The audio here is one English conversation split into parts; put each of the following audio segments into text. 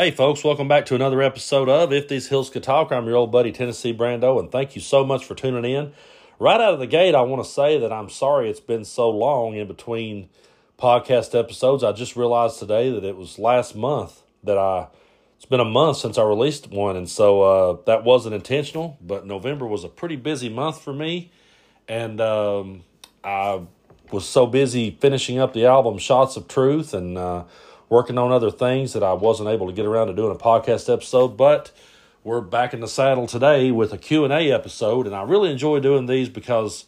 Hey, folks, welcome back to another episode of If These Hills Could Talk. I'm your old buddy, Tennessee Brando, and thank you so much for tuning in. Right out of the gate, I want to say that I'm sorry it's been so long in between podcast episodes. I just realized today that it was last month that I, it's been a month since I released one, and so uh, that wasn't intentional, but November was a pretty busy month for me, and um, I was so busy finishing up the album Shots of Truth and, uh, working on other things that I wasn't able to get around to doing a podcast episode, but we're back in the saddle today with a Q&A episode, and I really enjoy doing these because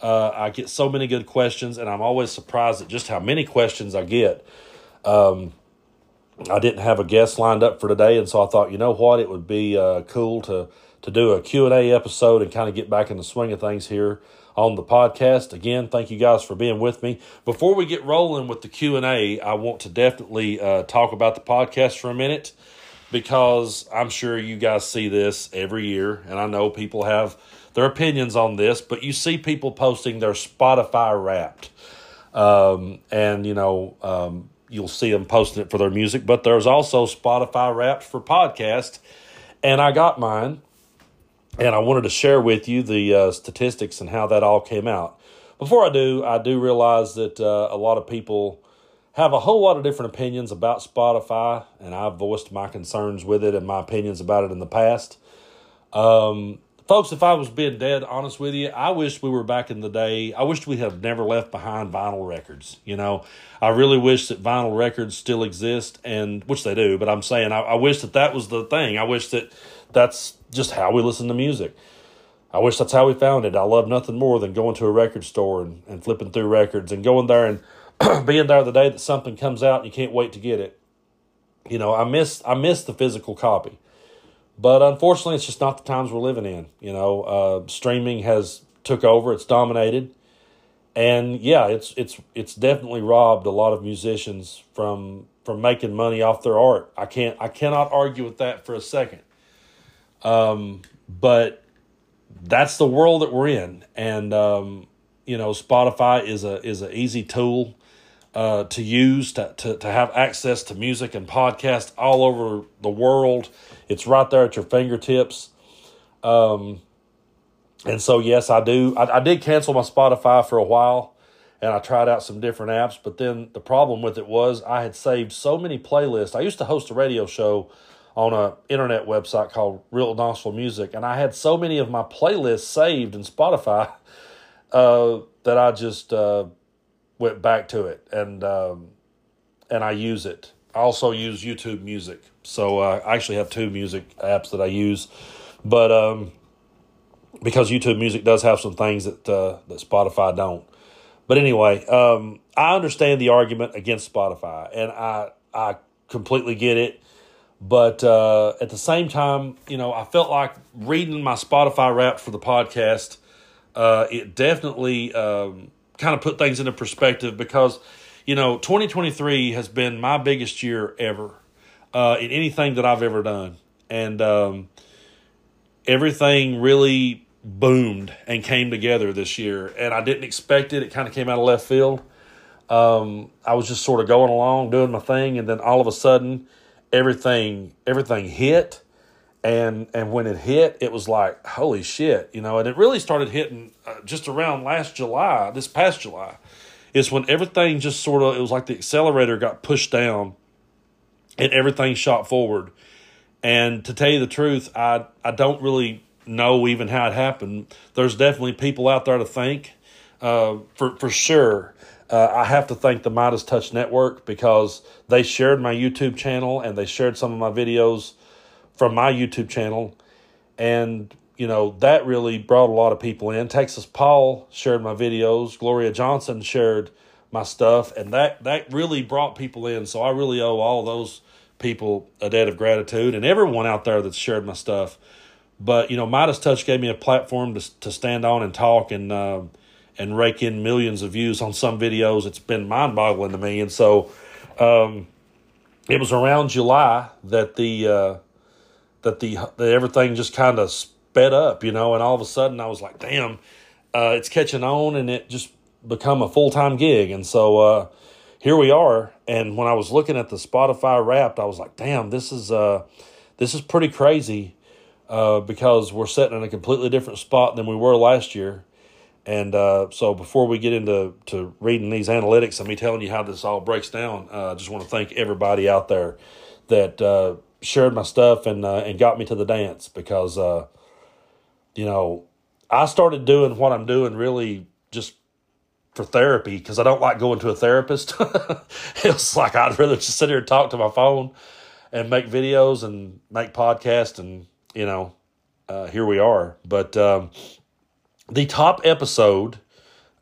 uh, I get so many good questions, and I'm always surprised at just how many questions I get. Um, I didn't have a guest lined up for today, and so I thought, you know what, it would be uh, cool to to do a Q&A episode and kind of get back in the swing of things here on the podcast. Again, thank you guys for being with me. Before we get rolling with the Q&A, I want to definitely uh, talk about the podcast for a minute because I'm sure you guys see this every year and I know people have their opinions on this, but you see people posting their Spotify wrapped. Um, and you know, um, you'll see them posting it for their music, but there's also Spotify wrapped for podcast. And I got mine and I wanted to share with you the uh, statistics and how that all came out. Before I do, I do realize that uh, a lot of people have a whole lot of different opinions about Spotify, and I've voiced my concerns with it and my opinions about it in the past. Um, folks, if I was being dead honest with you, I wish we were back in the day. I wish we had never left behind vinyl records. You know, I really wish that vinyl records still exist, and which they do. But I'm saying I, I wish that that was the thing. I wish that that's just how we listen to music. I wish that's how we found it. I love nothing more than going to a record store and, and flipping through records and going there and being there the day that something comes out and you can't wait to get it. You know, I miss I miss the physical copy, but unfortunately, it's just not the times we're living in. You know, uh, streaming has took over; it's dominated, and yeah, it's it's it's definitely robbed a lot of musicians from from making money off their art. I can't I cannot argue with that for a second. Um, but that's the world that we're in, and um, you know, Spotify is a is an easy tool uh, to use to, to to have access to music and podcasts all over the world. It's right there at your fingertips. Um, and so yes, I do. I, I did cancel my Spotify for a while and I tried out some different apps. But then the problem with it was I had saved so many playlists. I used to host a radio show on a internet website called Real Knoxville Music, and I had so many of my playlists saved in Spotify uh, that I just uh, went back to it and um, and I use it. I also use YouTube Music, so uh, I actually have two music apps that I use, but um, because YouTube Music does have some things that uh, that Spotify don't. But anyway, um, I understand the argument against Spotify, and I I completely get it but uh, at the same time, you know, I felt like reading my Spotify Wrapped for the podcast, uh, it definitely um, kind of put things into perspective because, you know, 2023 has been my biggest year ever uh, in anything that I've ever done. And um, everything really boomed and came together this year. And I didn't expect it, it kind of came out of left field. Um, I was just sort of going along, doing my thing, and then all of a sudden, everything everything hit. And and when it hit it was like holy shit you know and it really started hitting uh, just around last july this past july is when everything just sort of it was like the accelerator got pushed down and everything shot forward. And to tell you the truth i i don't really know even how it happened. There's definitely people out there to thank uh, for for sure uh, I have to thank the Midas Touch Network because they shared my YouTube channel and they shared some of my videos from my YouTube channel. And, you know, that really brought a lot of people in. Texas Paul shared my videos, Gloria Johnson shared my stuff, and that, that really brought people in. So I really owe all those people a debt of gratitude and everyone out there that's shared my stuff. But, you know, Midas Touch gave me a platform to, to stand on and talk and, uh, and rake in millions of views on some videos. It's been mind boggling to me. And so um, it was around July that the uh, that the that everything just kind of sped up, you know, and all of a sudden I was like, damn, uh, it's catching on and it just become a full time gig. And so uh, here we are. And when I was looking at the Spotify Wrapped, I was like, damn, this is uh, this is pretty crazy uh, because we're sitting in a completely different spot than we were last year. And uh, so before we get into to reading these analytics and me telling you how this all breaks down, uh, I just want to thank everybody out there that uh, shared my stuff and uh, and got me to the dance because you know I started doing what I'm doing really just for therapy because I don't like going to a therapist. it's like I'd rather just sit here and talk to my phone and make videos and make podcasts and you know uh, here we are. But um, the top episode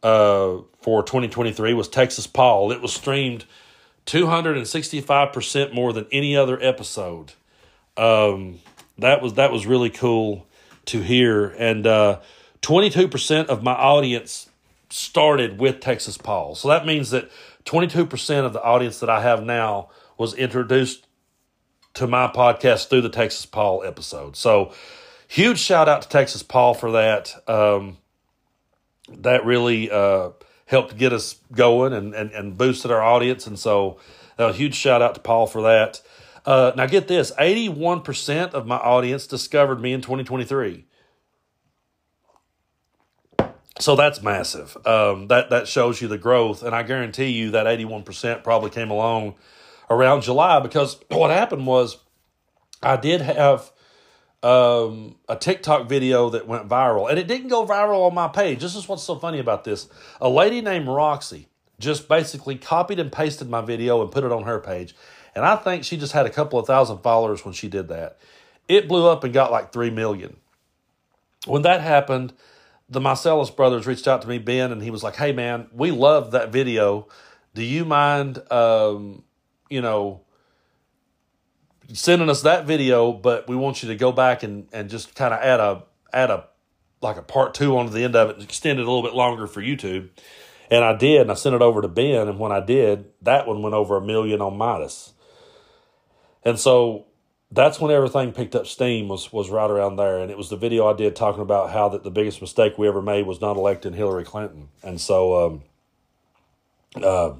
uh, for 2023 was Texas Paul. It was streamed 265% more than any other episode. Um, that was that was really cool to hear and uh, 22% of my audience started with Texas Paul. So that means that 22% of the audience that I have now was introduced to my podcast through the Texas Paul episode. So huge shout out to Texas Paul for that. Um, that really uh, helped get us going and, and, and boosted our audience. And so a huge shout out to Paul for that. Uh, now, get this 81% of my audience discovered me in 2023. So that's massive. Um, that that shows you the growth, and I guarantee you that eighty one percent probably came along around July because what happened was I did have um, a TikTok video that went viral, and it didn't go viral on my page. This is what's so funny about this. A lady named Roxy just basically copied and pasted my video and put it on her page, and I think she just had a couple of thousand followers when she did that. It blew up and got like three million. When that happened the Meiselas brothers reached out to me, Ben, and he was like, "Hey, man, we love that video. Do you mind, um, you know, sending us that video? But we want you to go back and and just kind of add a add a like a part two onto the end of it and extend it a little bit longer for YouTube." And I did, and I sent it over to Ben, and when I did, that one went over a million on Midas. And so that's when everything picked up steam was was right around there and it was the video i did talking about how that the biggest mistake we ever made was not electing hillary clinton and so um, uh,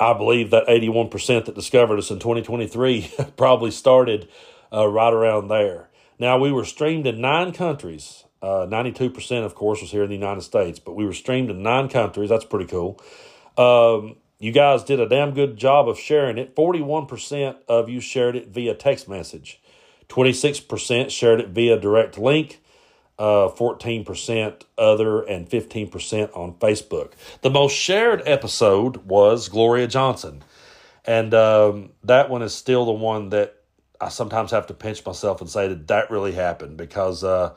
i believe that 81% that discovered us in 2023 probably started uh, right around there. Now we were streamed in nine countries. Uh, 92% of course was here in the united states but we were streamed in nine countries. That's pretty cool. Um, you guys did a damn good job of sharing it. 41% of you shared it via text message, 26% shared it via direct link, uh, 14% other, and 15% on Facebook. The most shared episode was Gloria Johnson. And um, that one is still the one that I sometimes have to pinch myself and say that that really happened because uh,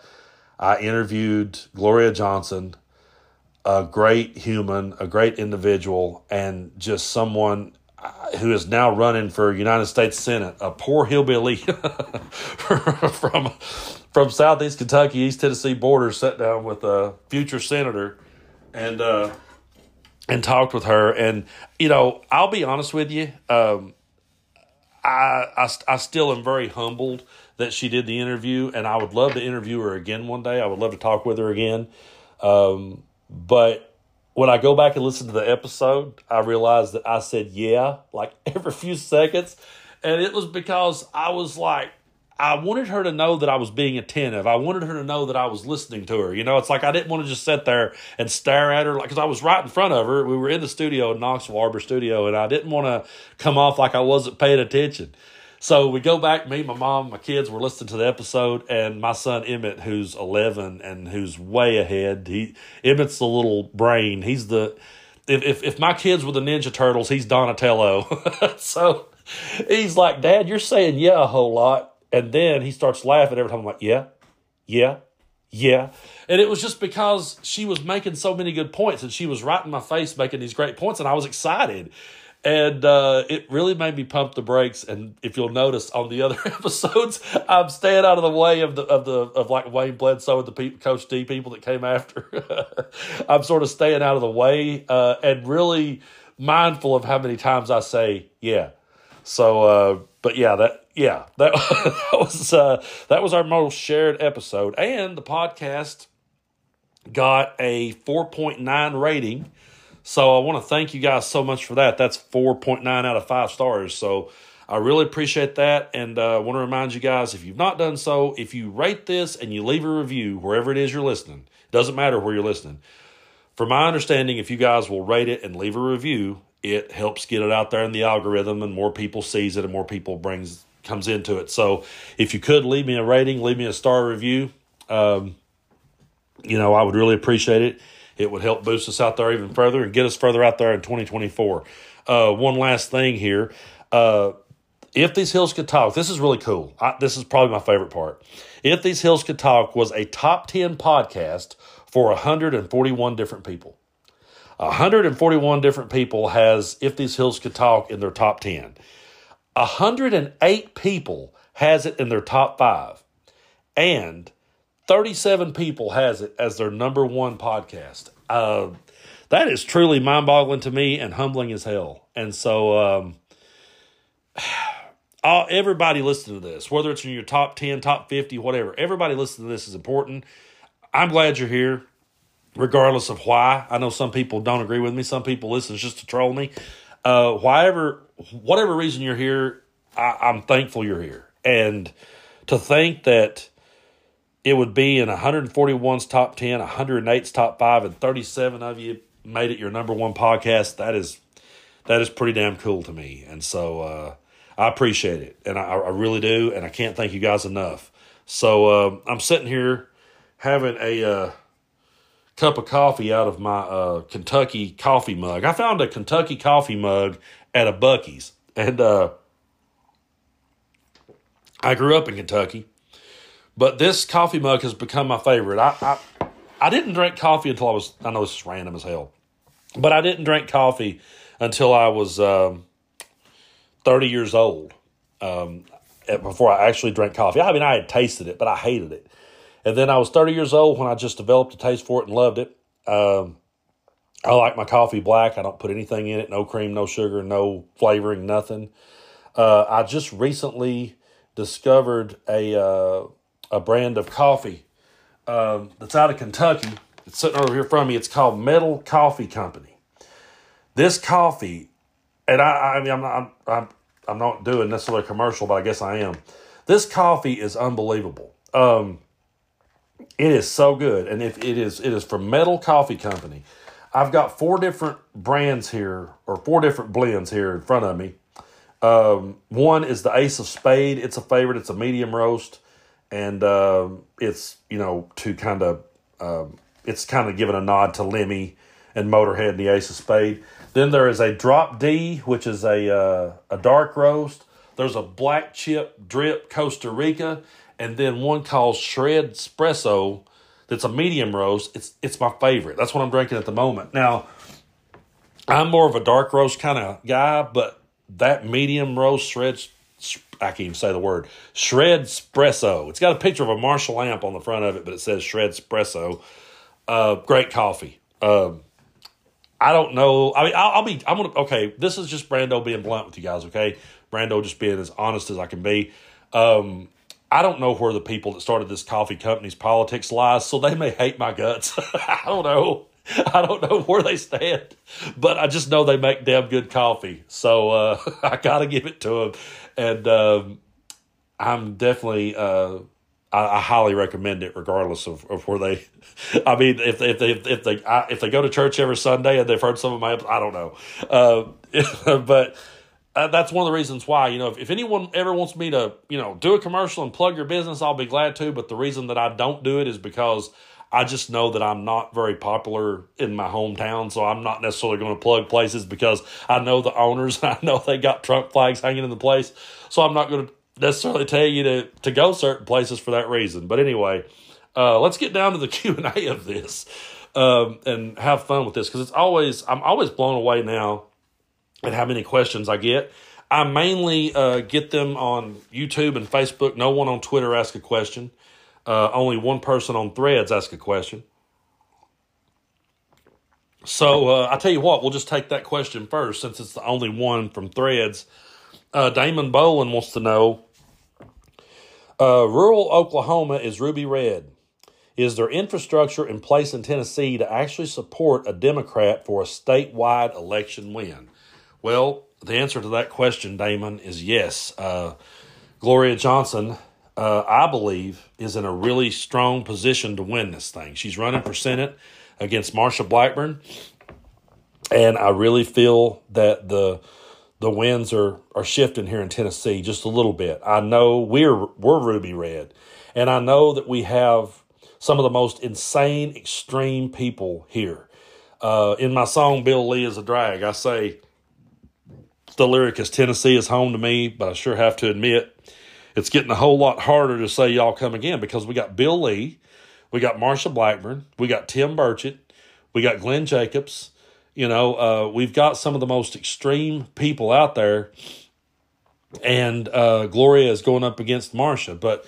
I interviewed Gloria Johnson a great human, a great individual, and just someone who is now running for United States Senate, a poor hillbilly from from Southeast Kentucky, East Tennessee border, sat down with a future senator, and uh, and talked with her. And you know, I'll be honest with you, um, I, I I still am very humbled that she did the interview, and I would love to interview her again one day. I would love to talk with her again. Um, but when I go back and listen to the episode, I realized that I said yeah like every few seconds. And it was because I was like, I wanted her to know that I was being attentive. I wanted her to know that I was listening to her. You know, it's like I didn't want to just sit there and stare at her, like because I was right in front of her. We were in the studio in Knoxville Arbor Studio, and I didn't want to come off like I wasn't paying attention. So we go back, me, my mom, my kids were listening to the episode, and my son Emmett, who's 11 and who's way ahead. He Emmett's the little brain. He's the if if, if my kids were the Ninja Turtles, he's Donatello. so he's like, Dad, you're saying yeah a whole lot, and then he starts laughing every time. I'm like, yeah, yeah, yeah. And it was just because she was making so many good points and she was right in my face making these great points, and I was excited and uh, it really made me pump the brakes. And if you'll notice on the other episodes, I'm staying out of the way of the of the of like Wayne Bledsoe and the pe- Coach D people that came after. I'm sort of staying out of the way uh, and really mindful of how many times I say yeah. So, uh, but yeah, that yeah that, that was uh, that was our most shared episode, and the podcast got a 4.9 rating So I want to thank you guys so much for that. That's 4.9 out of 5 stars. So I really appreciate that. And I uh, want to remind you guys if you've not done so, if you rate this and you leave a review wherever it is you're listening, doesn't matter where you're listening. From my understanding, if you guys will rate it and leave a review, it helps get it out there in the algorithm and more people sees it and more people brings comes into it. So if you could leave me a rating, leave me a star review, um, you know, I would really appreciate it. It would help boost us out there even further and get us further out there in 2024. Uh, one last thing here. Uh, if These Hills Could Talk, this is really cool. I, this is probably my favorite part. If These Hills Could Talk was a top 10 podcast for 141 different people. 141 different people has If These Hills Could Talk in their top 10. 108 people has it in their top 5. And 37 people has it as their number one podcast. Uh, that is truly mind boggling to me and humbling as hell. And so, um, all, everybody listen to this, whether it's in your top 10, top 50, whatever, everybody listen to this is important. I'm glad you're here, regardless of why. I know some people don't agree with me. Some people listen just to troll me. Uh, whatever, whatever reason you're here, I, I'm thankful you're here. And to think that it would be in 141's top 10, 108's top 5 and 37 of you made it your number one podcast. That is that is pretty damn cool to me. And so uh, I appreciate it. And I, I, really do. And I can't thank you guys enough. So uh, I'm sitting here having a uh, cup of coffee out of my uh, Kentucky coffee mug. I found a Kentucky coffee mug at a Buc-ee's. And uh, I grew up in Kentucky. But this coffee mug has become my favorite. I, I, I didn't drink coffee until I was, I know this is random as hell, but I didn't drink coffee until I was um, 30 years old um, before I actually drank coffee. I mean, I had tasted it, but I hated it. And then I was 30 years old when I just developed a taste for it and loved it. Um, I like my coffee black. I don't put anything in it no cream, no sugar, no flavoring, nothing. Uh, I just recently discovered a uh, a brand of coffee um, that's out of Kentucky. It's sitting over here from me. It's called Metal Coffee Company. This coffee, and I, I mean, I'm not, I'm, I'm not doing necessarily a commercial, but I guess I am. This coffee is unbelievable. Um, it is so good, and if it is, it is from Metal Coffee Company. I've got four different brands here, or four different blends here in front of me. Um, one is the Ace of Spade. It's a favorite. It's a medium roast and uh, it's you know to kind of um, it's kind of giving a nod to Lemmy and Motorhead and the Ace of Spade. Then there is a Drop D, which is a uh, a dark roast. There's a black chip drip Costa Rica, and then one called Shred Espresso. That's a medium roast. It's it's my favorite. That's what I'm drinking at the moment. Now, I'm more of a dark roast kind of guy, but that medium roast shred I can't even say the word shred espresso. It's got a picture of a Marshall amp on the front of it, but it says shred espresso. Uh, great coffee. Um, I don't know. I mean, I'll, I'll, be. I'm gonna. Okay, this is just Brando being blunt with you guys. Okay, Brando just being as honest as I can be. Um, I don't know where the people that started this coffee company's politics lies, so they may hate my guts. I don't know. I don't know where they stand, but I just know they make damn good coffee. So uh, I got to give it to them and um, I'm definitely uh, I, I, highly recommend it, regardless of, of where they. I mean, if if they if they if they go to church every Sunday and they've heard some of my, I don't know, uh, but. Uh, that's one of the reasons why you know if, if anyone ever wants me to you know do a commercial and plug your business i'll be glad to but the reason that i don't do it is because I just know that I'm not very popular in my hometown, so I'm not necessarily going to plug places because I know the owners. and I know they got Trump flags hanging in the place, so I'm not going to necessarily tell you to to go certain places for that reason. But anyway, uh, let's get down to the Q and A of this um, and have fun with this because it's always I'm always blown away now at how many questions I get. I mainly uh, get them on YouTube and Facebook. No one on Twitter asks a question. Uh, only one person on threads asked a question. So uh, I tell you what, we'll just take that question first since it's the only one from threads. Uh, Damon Bolin wants to know uh, rural Oklahoma is ruby red. Is there infrastructure in place in Tennessee to actually support a Democrat for a statewide election win? Well, the answer to that question, Damon, is yes. Uh, Gloria Johnson, uh, I believe, is in a really strong position to win this thing. She's running for Senate against Marsha Blackburn, and I really feel that the the winds are are shifting here in Tennessee just a little bit. I know we're we're ruby red, and I know that we have some of the most insane, extreme people here. Uh, in my song "Bill Lee is a Drag," I say the lyric is Tennessee is home to me, but I sure have to admit it's getting a whole lot harder to say y'all come again because we got Bill Lee, we got Marsha Blackburn, we got Tim Burchett, we got Glenn Jacobs. You know, uh, we've got some of the most extreme people out there, and uh, Gloria is going up against Marsha. But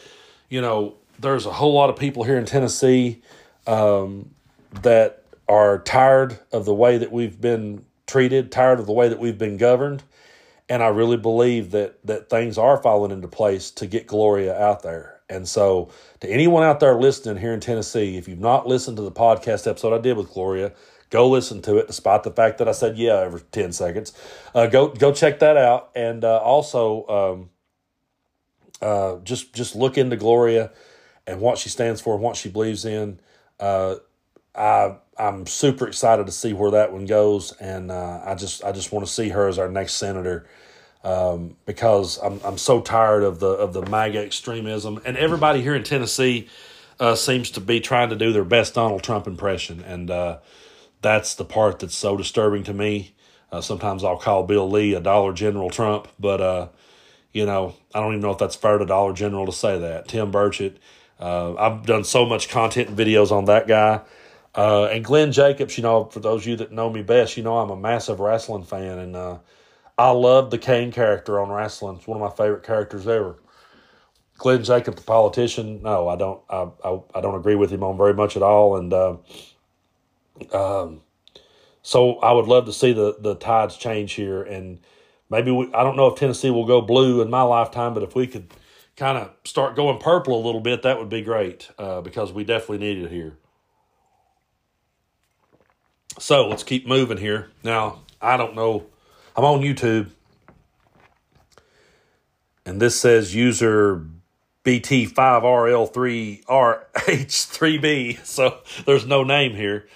you know, there's a whole lot of people here in Tennessee um, that are tired of the way that we've been treated, tired of the way that we've been governed, and I really believe that that things are falling into place to get Gloria out there. And so, to anyone out there listening here in Tennessee, if you've not listened to the podcast episode I did with Gloria, go listen to it. Despite the fact that I said yeah every ten seconds, uh, go go check that out. And uh, also, um, uh, just just look into Gloria and what she stands for and what she believes in. Uh, I I'm super excited to see where that one goes, and uh, I just I just want to see her as our next senator um, because I'm I'm so tired of the of the MAGA extremism, and everybody here in Tennessee uh, seems to be trying to do their best Donald Trump impression, and uh, that's the part that's so disturbing to me. Uh, sometimes I'll call Bill Lee a Dollar General Trump, but uh, you know I don't even know if that's fair to Dollar General to say that. Tim Burchett, uh, I've done so much content and videos on that guy. Uh, and Glenn Jacobs, you know, for those of you that know me best, you know I'm a massive wrestling fan, and uh, I love the Kane character on wrestling. It's one of my favorite characters ever. Glenn Jacob, the politician, no, I don't. I, I, I don't agree with him on very much at all, and uh, um, so I would love to see the the tides change here, and maybe we, I don't know if Tennessee will go blue in my lifetime, but if we could kind of start going purple a little bit, that would be great uh, because we definitely need it here. So let's keep moving here. Now, I don't know. I'm on YouTube. And this says user BT5RL3RH3B. So there's no name here.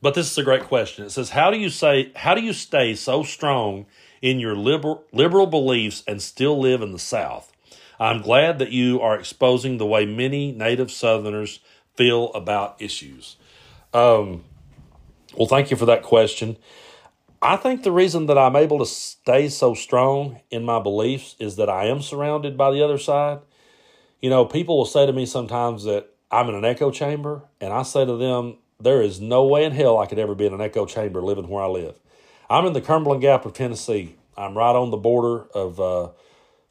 But this is a great question. It says, How do you say how do you stay so strong in your liberal liberal beliefs and still live in the South? I'm glad that you are exposing the way many native Southerners feel about issues. Um, well, thank you for that question. I think the reason that I'm able to stay so strong in my beliefs is that I am surrounded by the other side. You know, people will say to me sometimes that I'm in an echo chamber, and I say to them, there is no way in hell I could ever be in an echo chamber living where I live. I'm in the Cumberland Gap of Tennessee. I'm right on the border of uh,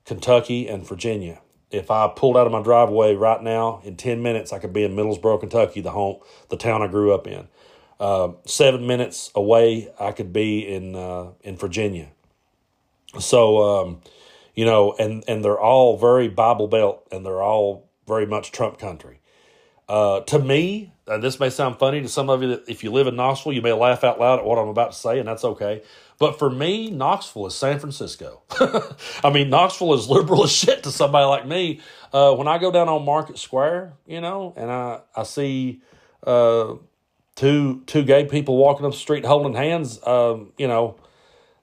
Kentucky and Virginia. If I pulled out of my driveway right now, in 10 minutes, I could be in Middlesboro, Kentucky, the home, the town I grew up in. Uh, seven minutes away, I could be in uh, in Virginia. So, um, you know, and and they're all very Bible Belt, and they're all very much Trump country. Uh, to me, and this may sound funny to some of you that if you live in Knoxville, you may laugh out loud at what I'm about to say, and that's okay. But for me, Knoxville is San Francisco. I mean, Knoxville is liberal as shit to somebody like me. Uh, when I go down on Market Square, you know, and I I see uh, two two gay people walking up the street holding hands, um, you know,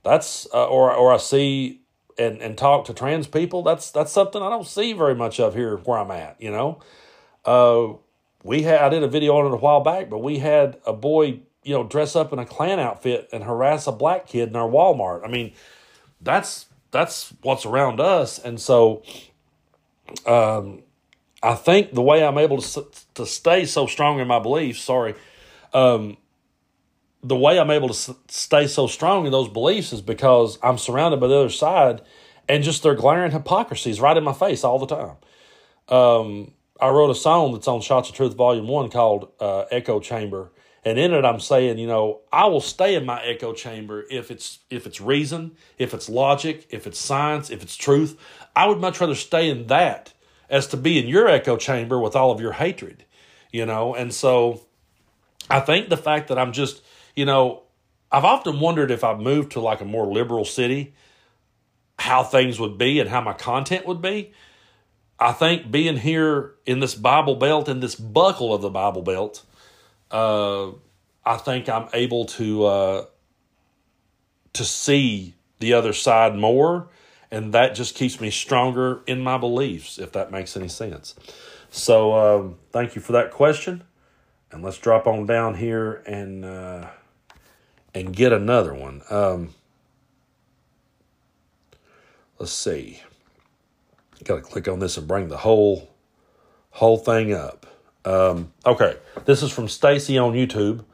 that's uh, or or I see and and talk to trans people. That's that's something I don't see very much of here where I'm at. You know, uh, we had I did a video on it a while back, but we had a boy you know dress up in a Klan outfit and harass a black kid in our Walmart. I mean, that's that's what's around us, and so. Um, I think the way I'm able to to stay so strong in my beliefs, sorry, um, the way I'm able to s- stay so strong in those beliefs is because I'm surrounded by the other side and just their glaring hypocrisies right in my face all the time. Um, I wrote a song that's on Shots of Truth Volume 1 called uh, Echo Chamber. And in it, I'm saying, you know, I will stay in my echo chamber if it's if it's reason, if it's logic, if it's science, if it's truth. I would much rather stay in that as to be in your echo chamber with all of your hatred you know, and so I think the fact that I'm just, you know, I've often wondered if I moved to like a more liberal city, how things would be and how my content would be. I think being here in this Bible Belt, in this buckle of the Bible Belt, uh, I think I'm able to uh, to see the other side more, and that just keeps me stronger in my beliefs. If that makes any sense. So, um, thank you for that question, and let's drop on down here and uh, and get another one. Um, let's see. Got to click on this and bring the whole whole thing up. Um, okay, this is from Stacy on YouTube,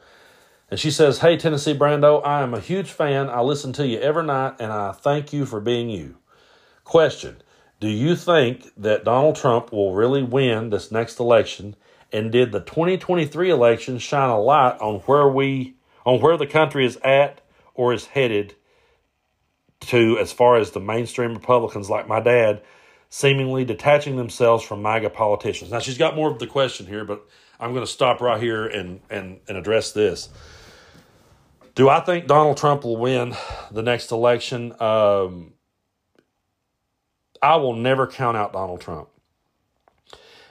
and she says, "Hey Tennessee Brando, I am a huge fan. I listen to you every night, and I thank you for being you." Question: Do you think that Donald Trump will really win this next election? And did the 2023 election shine a light on where we on where the country is at or is headed to as far as the mainstream Republicans like my dad seemingly detaching themselves from MAGA politicians. Now, she's got more of the question here, but I'm going to stop right here and, and, and address this. Do I think Donald Trump will win the next election? Um, I will never count out Donald Trump.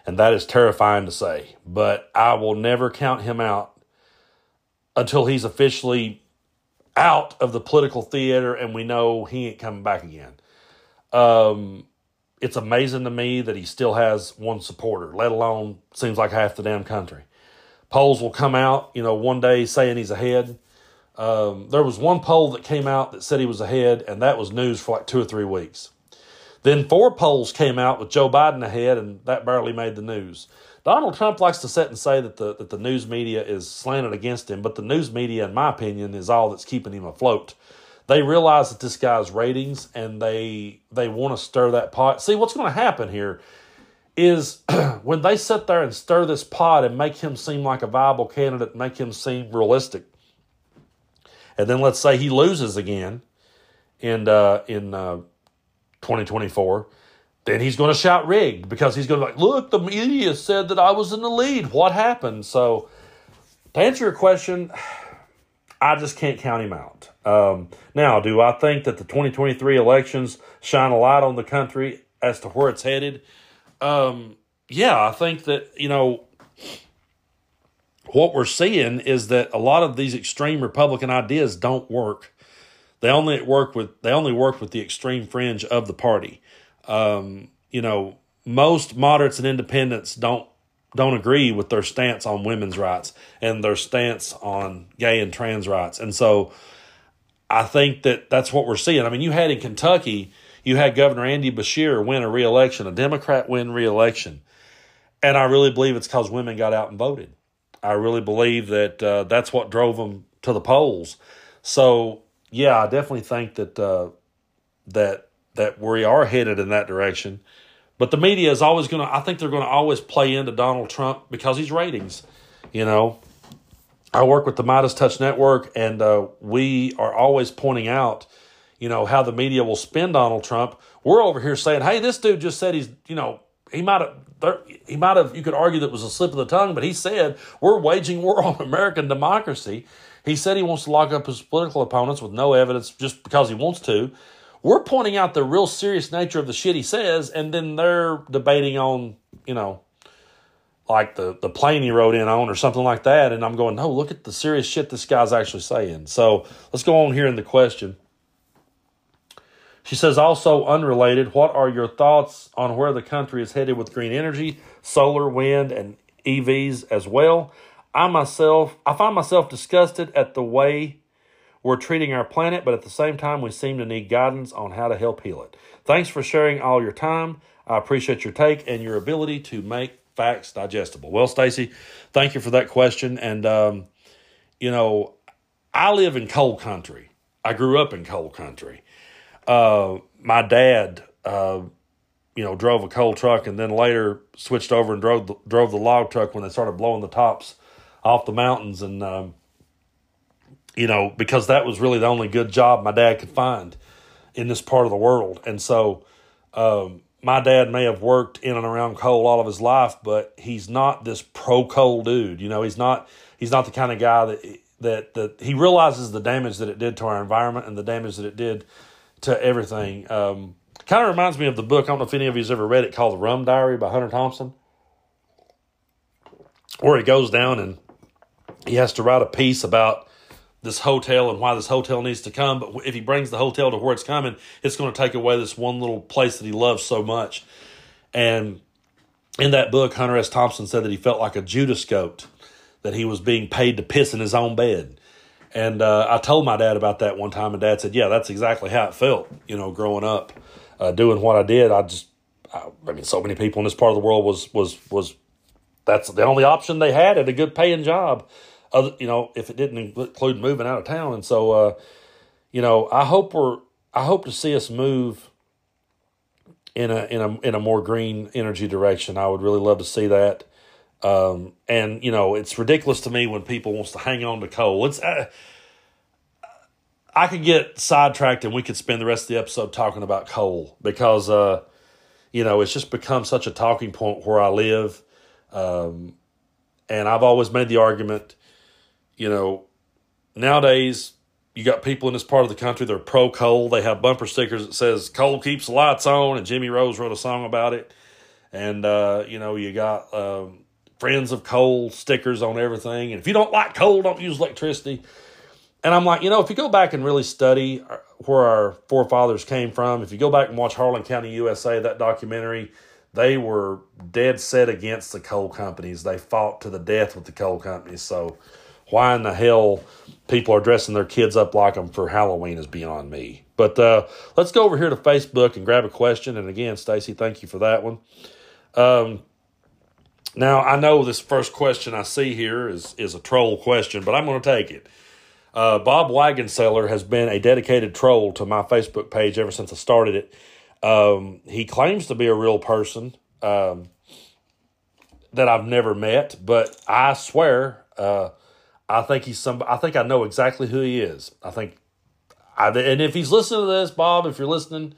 And that is terrifying to say, but I will never count him out until he's officially out of the political theater and we know he ain't coming back again. Um, it's amazing to me that he still has one supporter, let alone seems like half the damn country. Polls will come out, you know, one day saying he's ahead. Um, there was one poll that came out that said he was ahead, and that was news for like two or three weeks. Then four polls came out with Joe Biden ahead, and that barely made the news. Donald Trump likes to sit and say that the that the news media is slanted against him, but the news media, in my opinion, is all that's keeping him afloat they realize that this guy's ratings and they they want to stir that pot. See, what's going to happen here is when they sit there and stir this pot and make him seem like a viable candidate, make him seem realistic, and then let's say he loses again in uh, in uh, 2024, then he's going to shout rigged because he's going to be like, look, the media said that I was in the lead. What happened? So to answer your question, I just can't count him out. Um, now, do I think that the 2023 elections shine a light on the country as to where it's headed? Um, yeah, I think that, you know, what we're seeing is that a lot of these extreme Republican ideas don't work. They only work with they only work with the extreme fringe of the party. Um, you know, most moderates and independents don't don't agree with their stance on women's rights and their stance on gay and trans rights. And so I think that that's what we're seeing. I mean, you had in Kentucky, you had Governor Andy Beshear win a reelection, a Democrat win reelection. And I really believe it's because women got out and voted. I really believe that uh, that's what drove them to the polls. So, yeah, I definitely think that uh, that that we are headed in that direction. But the media is always going to, I think they're going to always play into Donald Trump because he's ratings. You know, I work with the Midas Touch Network, and uh, we are always pointing out, you know, how the media will spin Donald Trump. We're over here saying, hey, this dude just said he's, you know, he might have, he might have, you could argue that was a slip of the tongue, but he said, we're waging war on American democracy. He said he wants to lock up his political opponents with no evidence just because he wants to. We're pointing out the real serious nature of the shit he says, and then they're debating on, you know, like the, the plane he rode in on or something like that. And I'm going, no, look at the serious shit this guy's actually saying. So let's go on here in the question. She says, also unrelated, what are your thoughts on where the country is headed with green energy, solar, wind, and EVs as well? I myself, I find myself disgusted at the way we're treating our planet, but at the same time, we seem to need guidance on how to help heal it. Thanks for sharing all your time. I appreciate your take and your ability to make facts digestible. Well, Stacy, thank you for that question. And, um, you know, I live in coal country. I grew up in coal country. Uh, my dad, uh, you know, drove a coal truck and then later switched over and drove the, drove the log truck when they started blowing the tops off the mountains. And, um, you know, because that was really the only good job my dad could find in this part of the world. And so, um, my dad may have worked in and around coal all of his life, but he's not this pro coal dude. You know, he's not he's not the kind of guy that that that he realizes the damage that it did to our environment and the damage that it did to everything. Um, kind of reminds me of the book. I don't know if any of you's ever read it called The Rum Diary by Hunter Thompson, where he goes down and he has to write a piece about this hotel and why this hotel needs to come. But if he brings the hotel to where it's coming, it's going to take away this one little place that he loves so much. And in that book, Hunter S. Thompson said that he felt like a Judas goat, that he was being paid to piss in his own bed. And uh, I told my dad about that one time, and dad said, Yeah, that's exactly how it felt, you know, growing up, uh, doing what I did. I just, I, I mean, so many people in this part of the world was, was, was, that's the only option they had at a good paying job other, you know, if it didn't include moving out of town. And so, uh, you know, I hope we're, I hope to see us move in a in a in a more green energy direction. I would really love to see that. Um, and you know, it's ridiculous to me when people wants to hang on to coal. It's uh, I could get sidetracked and we could spend the rest of the episode talking about coal because uh, you know it's just become such a talking point where I live. Um, and I've always made the argument you know, nowadays you got people in this part of the country that are pro coal. They have bumper stickers that says "Coal keeps the lights on," and Jimmy Rose wrote a song about it. And uh, you know, you got um, friends of coal stickers on everything. And if you don't like coal, don't use electricity. And I'm like, you know, if you go back and really study uh, where our forefathers came from, if you go back and watch Harlan County, USA, that documentary, they were dead set against the coal companies. They fought to the death with the coal companies. So why in the hell people are dressing their kids up like them for Halloween is beyond me. But uh, let's go over here to Facebook and grab a question. And again, Stacy, thank you for that one. Um, now I know this first question I see here is is a troll question, but I'm going to take it. Uh, Bob Wagonseller has been a dedicated troll to my Facebook page ever since I started it. Um, he claims to be a real person um, that I've never met, but I swear uh, I think he's some. I think I know exactly who he is. I think, I, and if he's listening to this, Bob, if you're listening,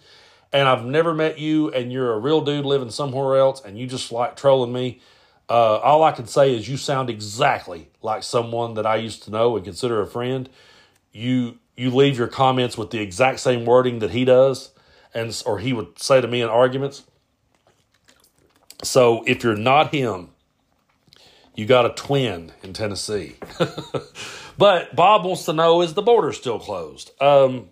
and I've never met you, and you're a real dude living somewhere else, and you just like trolling me, uh, all I can say is you sound exactly like someone that I used to know and consider a friend. You you leave your comments with the exact same wording that he does, and or he would say to me in arguments. So if you're not him, you got a twin in Tennessee. but Bob wants to know is the border still closed? Um,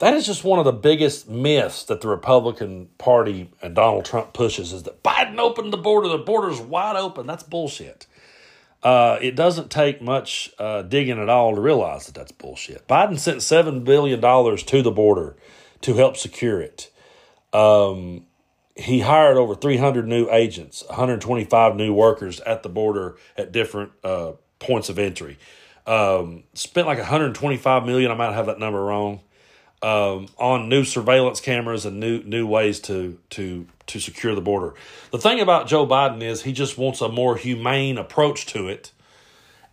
that is just one of the biggest myths that the Republican Party and Donald Trump pushes is that Biden opened the border, the border's wide open. That's bullshit. Uh, it doesn't take much uh, digging at all to realize that that's bullshit. Biden sent $7 billion to the border to help secure it. Um, he hired over 300 new agents, 125 new workers at the border at different uh, points of entry. Um, spent like 125 million. I might have that number wrong. Um, on new surveillance cameras and new new ways to to to secure the border. The thing about Joe Biden is he just wants a more humane approach to it,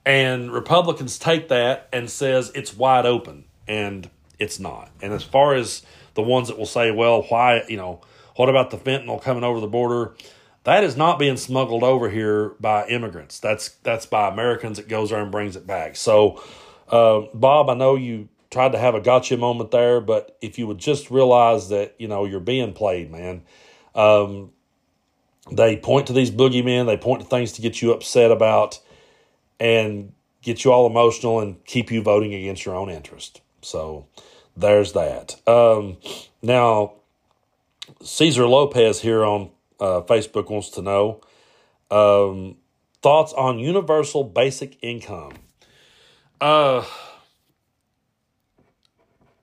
and Republicans take that and says it's wide open, and it's not. And as far as the ones that will say, well, why you know what about the fentanyl coming over the border? That is not being smuggled over here by immigrants. That's that's by Americans that goes there and brings it back. So, uh, Bob, I know you tried to have a gotcha moment there, but if you would just realize that you know you're being played, man. Um, they point to these boogeymen. They point to things to get you upset about, and get you all emotional and keep you voting against your own interest. So there's that. Um, now, Caesar Lopez here on uh, Facebook wants to know um, thoughts on universal basic income. Uh,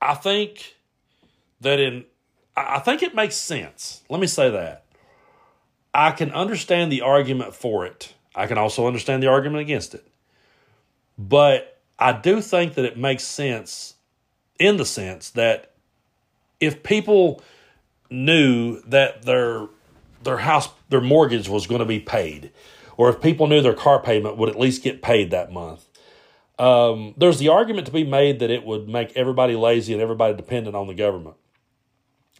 I think that in I think it makes sense. Let me say that. I can understand the argument for it. I can also understand the argument against it. But I do think that it makes sense in the sense that if people knew that their their house their mortgage was going to be paid, or if people knew their car payment would at least get paid that month. Um, there's the argument to be made that it would make everybody lazy and everybody dependent on the government.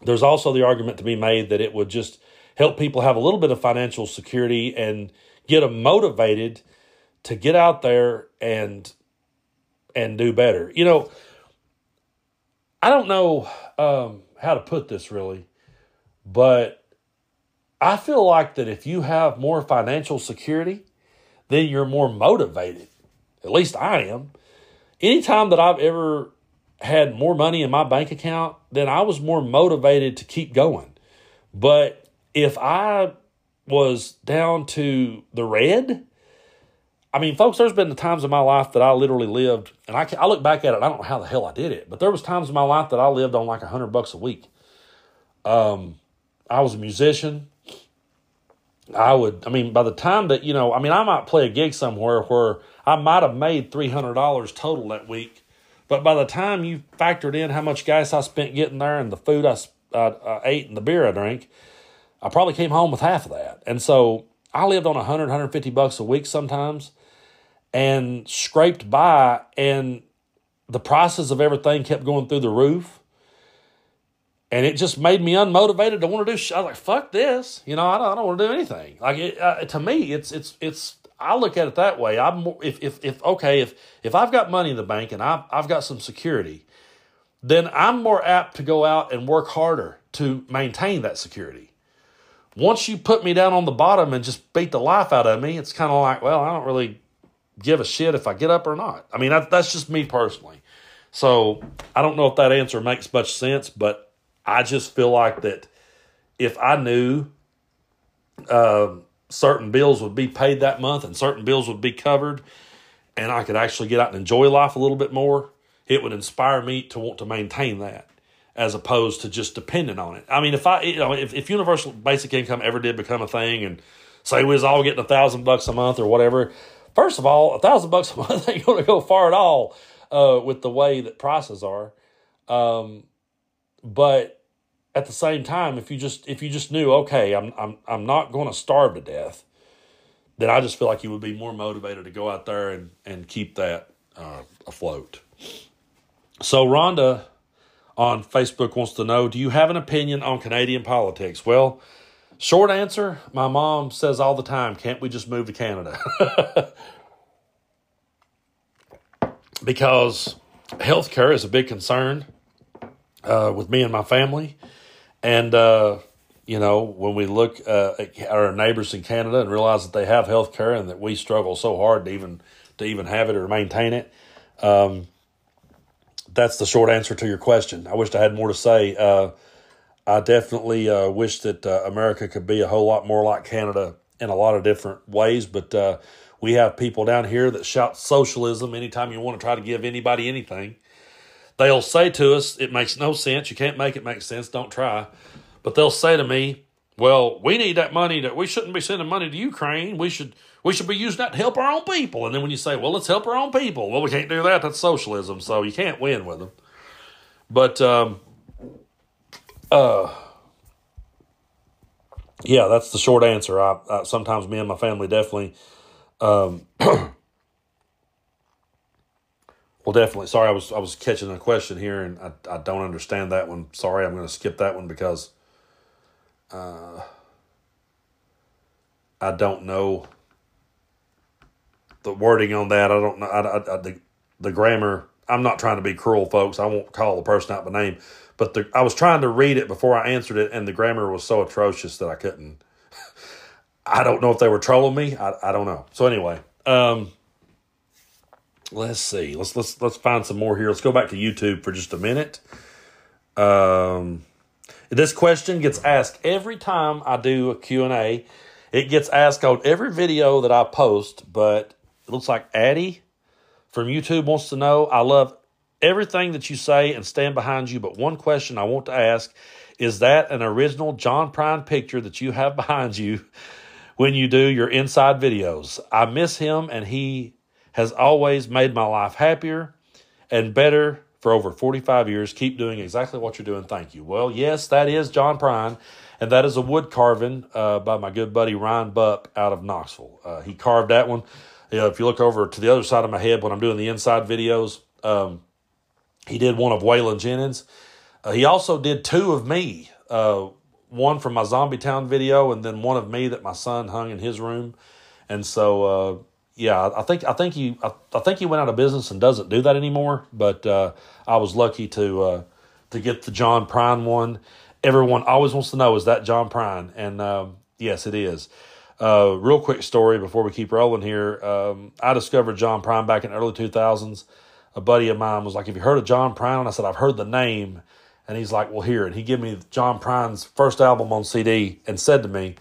there's also the argument to be made that it would just help people have a little bit of financial security and get them motivated to get out there and and do better. You know, I don't know um, how to put this really, but I feel like that if you have more financial security, then you're more motivated. At least I am. Anytime that I've ever had more money in my bank account, then I was more motivated to keep going. But if I was down to the red, I mean, folks, there's been the times in my life that I literally lived, and I, I look back at it, I don't know how the hell I did it, but there was times in my life that I lived on like a hundred bucks a week. Um, I was a musician. I would, I mean, by the time that, you know, I mean, I might play a gig somewhere where I might have made $300 total that week. But by the time you factored in how much gas I spent getting there and the food I, uh, ate and the beer I drank, I probably came home with half of that. And so I lived on 100, 150 bucks a week sometimes and scraped by. And the prices of everything kept going through the roof and it just made me unmotivated to want to do. Sh- I was like, "Fuck this," you know. I don't, I don't want to do anything. Like it, uh, to me, it's it's it's. I look at it that way. I'm more, if if if okay if if I've got money in the bank and I've I've got some security, then I'm more apt to go out and work harder to maintain that security. Once you put me down on the bottom and just beat the life out of me, it's kind of like, well, I don't really give a shit if I get up or not. I mean, that, that's just me personally. So I don't know if that answer makes much sense, but I just feel like that if I knew uh, certain bills would be paid that month and certain bills would be covered, and I could actually get out and enjoy life a little bit more, it would inspire me to want to maintain that as opposed to just depending on it. I mean, if I, you know, if, if universal basic income ever did become a thing and say we was all getting a thousand bucks a month or whatever, first of all, a thousand bucks a month ain't going to go far at all uh, with the way that prices are. Um, but at the same time, if you just if you just knew, okay, I'm I'm I'm not going to starve to death, then I just feel like you would be more motivated to go out there and and keep that uh, afloat. So Rhonda on Facebook wants to know, do you have an opinion on Canadian politics? Well, short answer, my mom says all the time, can't we just move to Canada? because healthcare is a big concern uh, with me and my family. And, uh, you know, when we look uh, at our neighbors in Canada and realize that they have health care and that we struggle so hard to even to even have it or maintain it, um, that's the short answer to your question. I wish I had more to say. Uh, I definitely uh, wish that uh, America could be a whole lot more like Canada in a lot of different ways, but uh, we have people down here that shout socialism anytime you want to try to give anybody anything. They'll say to us, it makes no sense. You can't make it make sense. Don't try. But they'll say to me, well, we need that money that we shouldn't be sending money to Ukraine. We should we should be using that to help our own people. And then when you say, well, let's help our own people, well, we can't do that. That's socialism. So you can't win with them. But um, uh, yeah, that's the short answer. I, I sometimes me and my family definitely um, Well, definitely. Sorry, I was I was catching a question here, and I, I don't understand that one. Sorry, I'm going to skip that one because uh, I don't know the wording on that. I don't know I, I, I, the the grammar. I'm not trying to be cruel, folks. I won't call the person out by name, but the, I was trying to read it before I answered it, and the grammar was so atrocious that I couldn't. I don't know if they were trolling me. I, I don't know. So anyway, um, let's see. Let's let's let's find some more here. Let's go back to YouTube for just a minute. Um, this question gets asked every time I do a Q&A. It gets asked on every video that I post, but it looks like Addie from YouTube wants to know, I love everything that you say and stand behind you, but one question I want to ask is that an original John Prine picture that you have behind you when you do your inside videos? I miss him and he has always made my life happier and better for over 45 years. Keep doing exactly what you're doing. Thank you. Well, yes, that is John Prine, and that is a wood carving uh, by my good buddy Ryan Bupp out of Knoxville. Uh, he carved that one. You know, if you look over to the other side of my head when I'm doing the inside videos, um, he did one of Waylon Jennings. Uh, he also did two of me, uh, one from my Zombie Town video, and then one of me that my son hung in his room. And so, uh, yeah, I think I think he I, I, think he went out of business and doesn't do that anymore. But uh, I was lucky to uh, to get the John Prine one. Everyone always wants to know is that John Prine, and um, yes, it is. Uh, real quick story before we keep rolling here. Um, I discovered John Prine back in early two thousands. A buddy of mine was like, "Have you heard of John Prine?" And I said, "I've heard the name." And he's like, "Well, here." And he gave me John Prine's first album on CD and said to me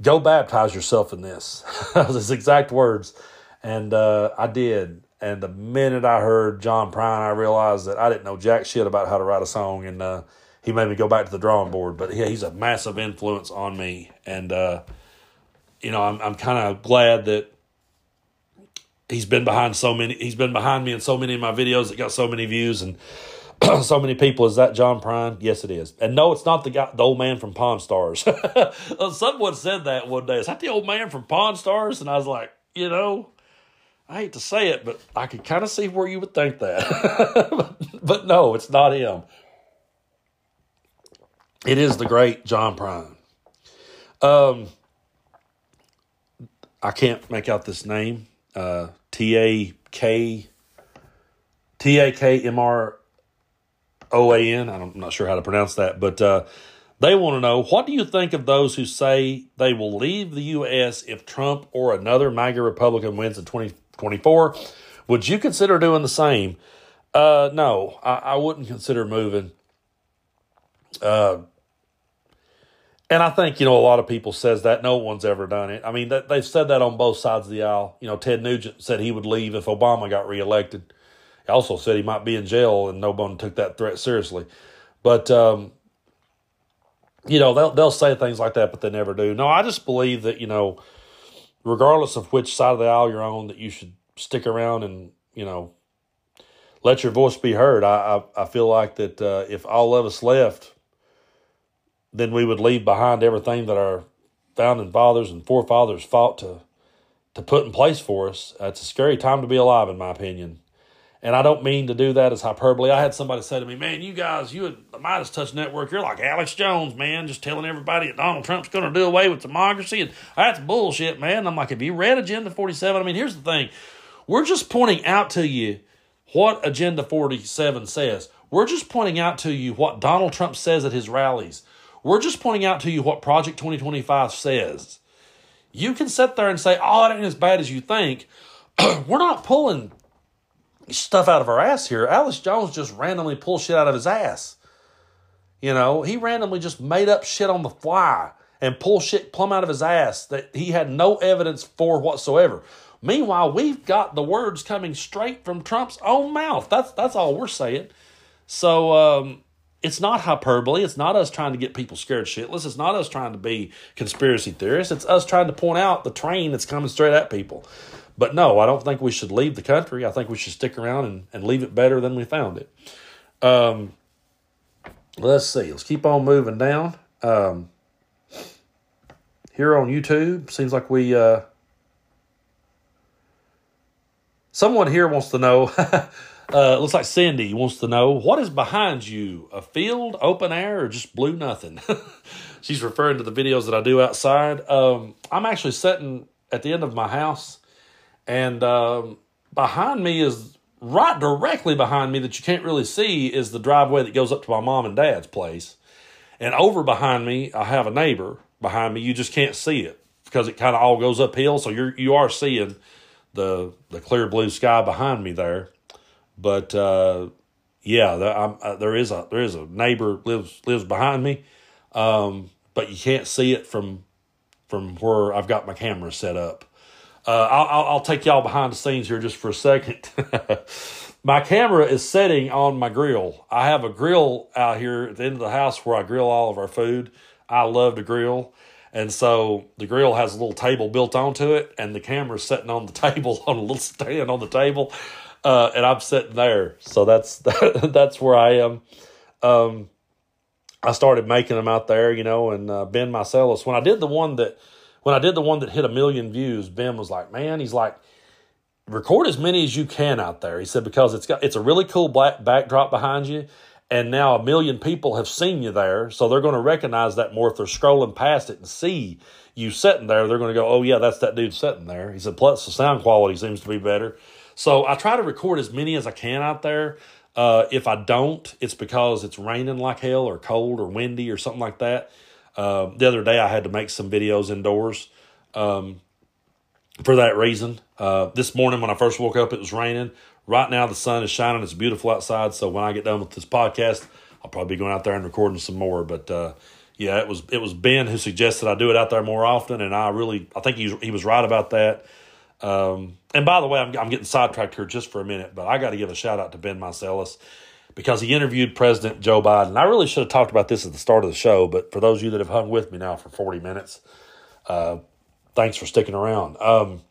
go baptize yourself in this. his exact words. And uh, I did. And the minute I heard John Prine, I realized that I didn't know jack shit about how to write a song. And uh, he made me go back to the drawing board. But yeah, he's a massive influence on me. And, uh, you know, I'm, I'm kind of glad that he's been behind so many, he's been behind me in so many of my videos that got so many views. And so many people. Is that John Prine? Yes, it is. And no, it's not the guy, the old man from Pawn Stars. Someone said that one day. Is that the old man from Pawn Stars? And I was like, you know, I hate to say it, but I could kind of see where you would think that. but, but no, it's not him. It is the great John Prine. Um, I can't make out this name. Uh, T A K T A K M R OAN. I'm not sure how to pronounce that, but uh, they want to know what do you think of those who say they will leave the U.S. if Trump or another MAGA Republican wins in 2024? Would you consider doing the same? Uh, no, I, I wouldn't consider moving. Uh, and I think you know a lot of people says that no one's ever done it. I mean, that, they've said that on both sides of the aisle. You know, Ted Nugent said he would leave if Obama got reelected. He also said he might be in jail, and no one took that threat seriously. But um, you know, they'll they'll say things like that, but they never do. No, I just believe that you know, regardless of which side of the aisle you're on, that you should stick around and you know, let your voice be heard. I I, I feel like that uh, if all of us left, then we would leave behind everything that our founding fathers and forefathers fought to to put in place for us. Uh, it's a scary time to be alive, in my opinion. And I don't mean to do that as hyperbole. I had somebody say to me, man, you guys, you at the MeidasTouch Network, you're like Alex Jones, man, just telling everybody that Donald Trump's going to do away with democracy. And that's bullshit, man. I'm like, have you read Agenda 47? I mean, here's the thing. We're just pointing out to you what Agenda 47 says. We're just pointing out to you what Donald Trump says at his rallies. We're just pointing out to you what Project 2025 says. You can sit there and say, oh, it ain't as bad as you think. We're not pulling stuff out of our ass here. Alex Jones just randomly pulled shit out of his ass. You know, he randomly just made up shit on the fly and pull shit plumb out of his ass that he had no evidence for whatsoever. Meanwhile, we've got the words coming straight from Trump's own mouth. That's that's all we're saying. So um, it's not hyperbole. It's not us trying to get people scared shitless. It's not us trying to be conspiracy theorists. It's us trying to point out the train that's coming straight at people. But no, I don't think we should leave the country. I think we should stick around and, and leave it better than we found it. Um, let's see. Let's keep on moving down. Um, here on YouTube, seems like we. Uh, someone here wants to know. uh, looks like Cindy wants to know what is behind you: a field, open air, or just blue nothing? She's referring to the videos that I do outside. Um, I'm actually sitting at the end of my house and um, behind me is right directly behind me that you can't really see is the driveway that goes up to my mom and dad's place. And over behind me, I have a neighbor behind me. You just can't see it because it kind of all goes uphill. So you're you are seeing the the clear blue sky behind me there. But uh, yeah, there, uh, there is a there is a neighbor lives lives behind me, um, but you can't see it from from where I've got my camera set up. Uh, I'll, I'll take y'all behind the scenes here just for a second. my camera is setting on my grill. I have a grill out here at the end of the house where I grill all of our food. I love to grill. And so the grill has a little table built onto it, and the camera's sitting on the table on a little stand on the table, uh, and I'm sitting there. So that's that's where I am. Um, I started making them out there, you know, and uh, Ben Meiselas. When I did the one that when I did the one that hit a million views, Ben was like, "Man, he's like, record as many as you can out there." He said because it's got it's a really cool black backdrop behind you, and now a million people have seen you there, so they're going to recognize that more if they're scrolling past it and see you sitting there. They're going to go, "Oh yeah, that's that dude sitting there." He said, "Plus the sound quality seems to be better." So I try to record as many as I can out there. Uh, if I don't, it's because it's raining like hell or cold or windy or something like that. Uh, the other day I had to make some videos indoors um, for that reason. Uh, this morning when I first woke up, it was raining. Right now the sun is shining. It's beautiful outside. So when I get done with this podcast, I'll probably be going out there and recording some more. But uh, yeah, it was it was Ben who suggested I do it out there more often, and I really I think he he was right about that. Um, and by the way, I'm, I'm getting sidetracked here just for a minute, but I got to give a shout out to Ben Meiselas because he interviewed President Joe Biden. I really should have talked about this at the start of the show, but for those of you that have hung with me now for 40 minutes, uh, thanks for sticking around. Um,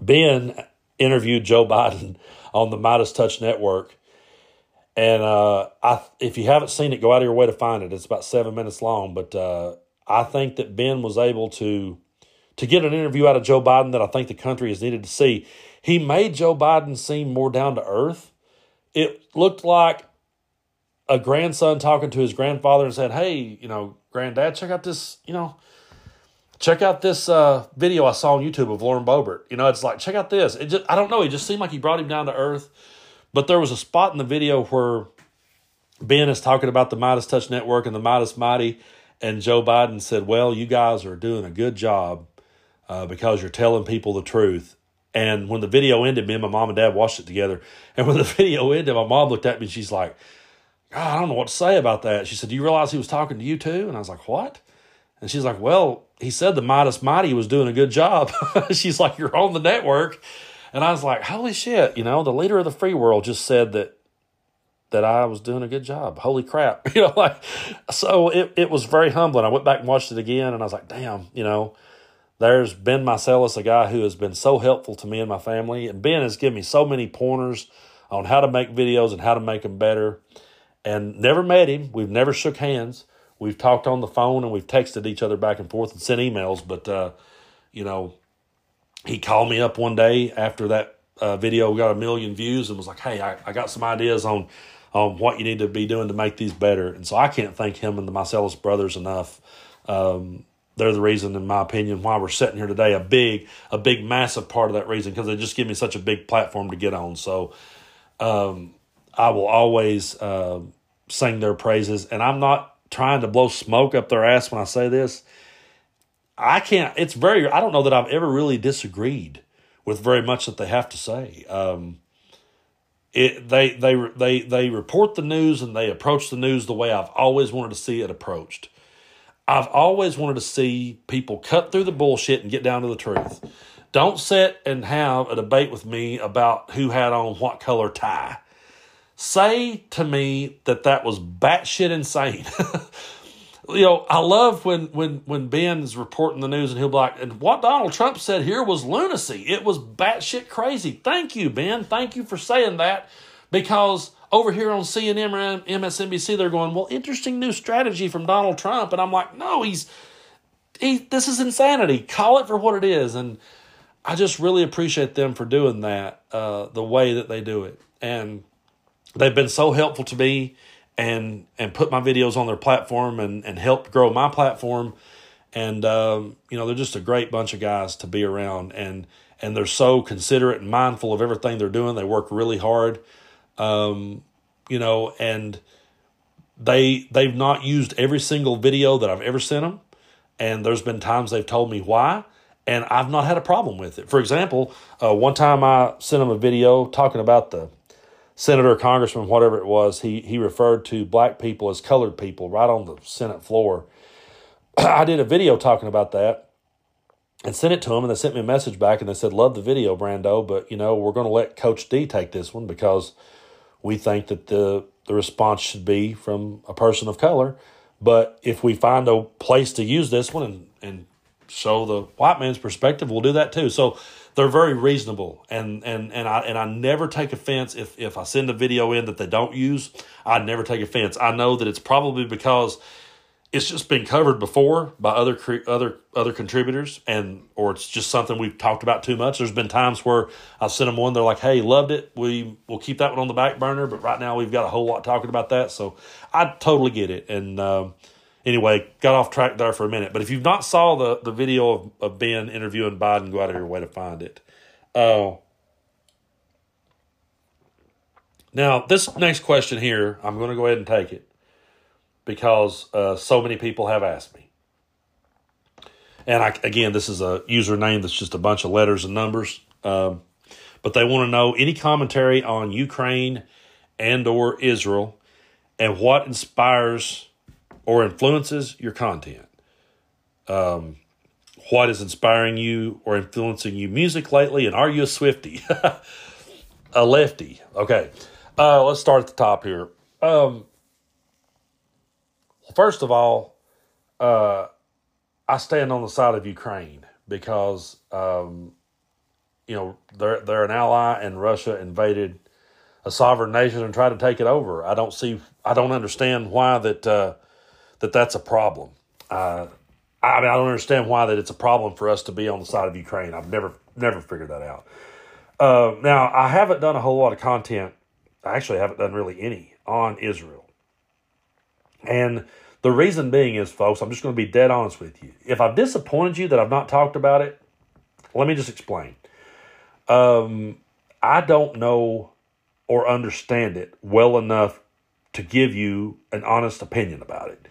ben interviewed Joe Biden on the MeidasTouch Network. And uh, I, if you haven't seen it, go out of your way to find it. It's about seven minutes long, but uh, I think that Ben was able to to get an interview out of Joe Biden that I think the country has needed to see. He made Joe Biden seem more down to earth. It looked like a grandson talking to his grandfather and said, Hey, you know, granddad, check out this, you know, check out this uh, video I saw on YouTube of Lauren Boebert. You know, it's like, check out this. It just, I don't know. It just seemed like he brought him down to earth. But there was a spot in the video where Ben is talking about the MeidasTouch Network and the Meidas Mighty, and Joe Biden said, Well, you guys are doing a good job uh, because you're telling people the truth. And when the video ended, me and my mom and dad watched it together. And when the video ended, my mom looked at me and she's like, I don't know what to say about that. She said, Do you realize he was talking to you too? And I was like, What? And she's like, Well, he said the Meidas Mighty was doing a good job. she's like, You're on the network. And I was like, Holy shit, you know, the leader of the free world just said that that I was doing a good job. Holy crap. You know, like so it, it was very humbling. I went back and watched it again and I was like, damn, you know, there's Ben Meiselas, a guy who has been so helpful to me and my family. And Ben has given me so many pointers on how to make videos and how to make them better. And never met him. We've never shook hands. We've talked on the phone and we've texted each other back and forth and sent emails. But, uh, you know, he called me up one day after that uh, video got a million views and was like, hey, I, I got some ideas on, on what you need to be doing to make these better. And so I can't thank him and the Meiselas brothers enough. Um, they're the reason, in my opinion, why we're sitting here today. A big, a big, massive part of that reason because they just give me such a big platform to get on. So um, I will always uh, sing their praises, and I'm not trying to blow smoke up their ass when I say this. I can't. It's very. I don't know that I've ever really disagreed with very much that they have to say. Um, it they they they they report the news and they approach the news the way I've always wanted to see it approached. I've always wanted to see people cut through the bullshit and get down to the truth. Don't sit and have a debate with me about who had on what color tie. Say to me that that was batshit insane. you know, I love when when when Ben is reporting the news and he'll be like, and what Donald Trump said here was lunacy. It was batshit crazy. Thank you, Ben. Thank you for saying that because over here on CNN or MSNBC, they're going, well, interesting new strategy from Donald Trump. And I'm like, no, he's, he, this is insanity. Call it for what it is. And I just really appreciate them for doing that, uh, the way that they do it. And they've been so helpful to me and, and put my videos on their platform and, and help grow my platform. And, um, you know, they're just a great bunch of guys to be around. And, and they're so considerate and mindful of everything they're doing. They work really hard um, you know, and they they've not used every single video that I've ever sent them, and there's been times they've told me why, and I've not had a problem with it. For example, uh, one time I sent them a video talking about the senator, congressman, whatever it was. He he referred to black people as colored people right on the Senate floor. I did a video talking about that and sent it to them and they sent me a message back and they said love the video brando but you know we're going to let coach d take this one because we think that the the response should be from a person of color. But if we find a place to use this one and, and show the white man's perspective, we'll do that too. So they're very reasonable and and and I and I never take offense if if I send a video in that they don't use. I never take offense. I know that it's probably because it's just been covered before by other other other contributors, and or it's just something we've talked about too much. There's been times where I sent them one, they're like, "Hey, loved it. We will keep that one on the back burner," but right now we've got a whole lot talking about that, so I totally get it. And um, anyway, got off track there for a minute. But if you've not saw the the video of, of Ben interviewing Biden, go out of your way to find it. Uh, now, this next question here, I'm going to go ahead and take it because uh, so many people have asked me. And I, again, this is a username that's just a bunch of letters and numbers. Um, but they want to know any commentary on Ukraine and or Israel and what inspires or influences your content. Um, what is inspiring you or influencing you music lately? And are you a Swifty? a lefty. Okay. Uh, let's start at the top here. Um, first of all, uh, I stand on the side of Ukraine because um, you know they're they're an ally, and Russia invaded a sovereign nation and tried to take it over. I don't see, I don't understand why that uh, that that's a problem. Uh, I mean, I don't understand why that it's a problem for us to be on the side of Ukraine. I've never never figured that out. Uh, now, I haven't done a whole lot of content. I actually haven't done really any on Israel, and the reason being is, folks, I'm just going to be dead honest with you. If I've disappointed you that I've not talked about it, let me just explain. Um, I don't know or understand it well enough to give you an honest opinion about it.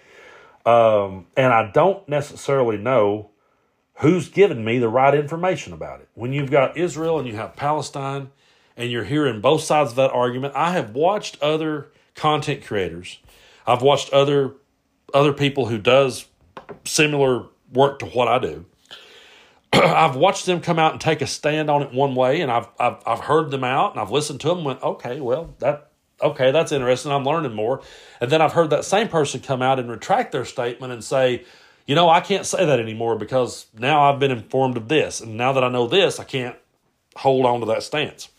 Um, and I don't necessarily know who's given me the right information about it. When you've got Israel and you have Palestine and you're hearing both sides of that argument, I have watched other content creators. I've watched other other people who does similar work to what I do. I've watched them come out and take a stand on it one way, and I've, I've I've heard them out and I've listened to them. And went okay, well that okay, that's interesting. I'm learning more. And then I've heard that same person come out and retract their statement and say, you know, I can't say that anymore because now I've been informed of this, and now that I know this, I can't hold on to that stance.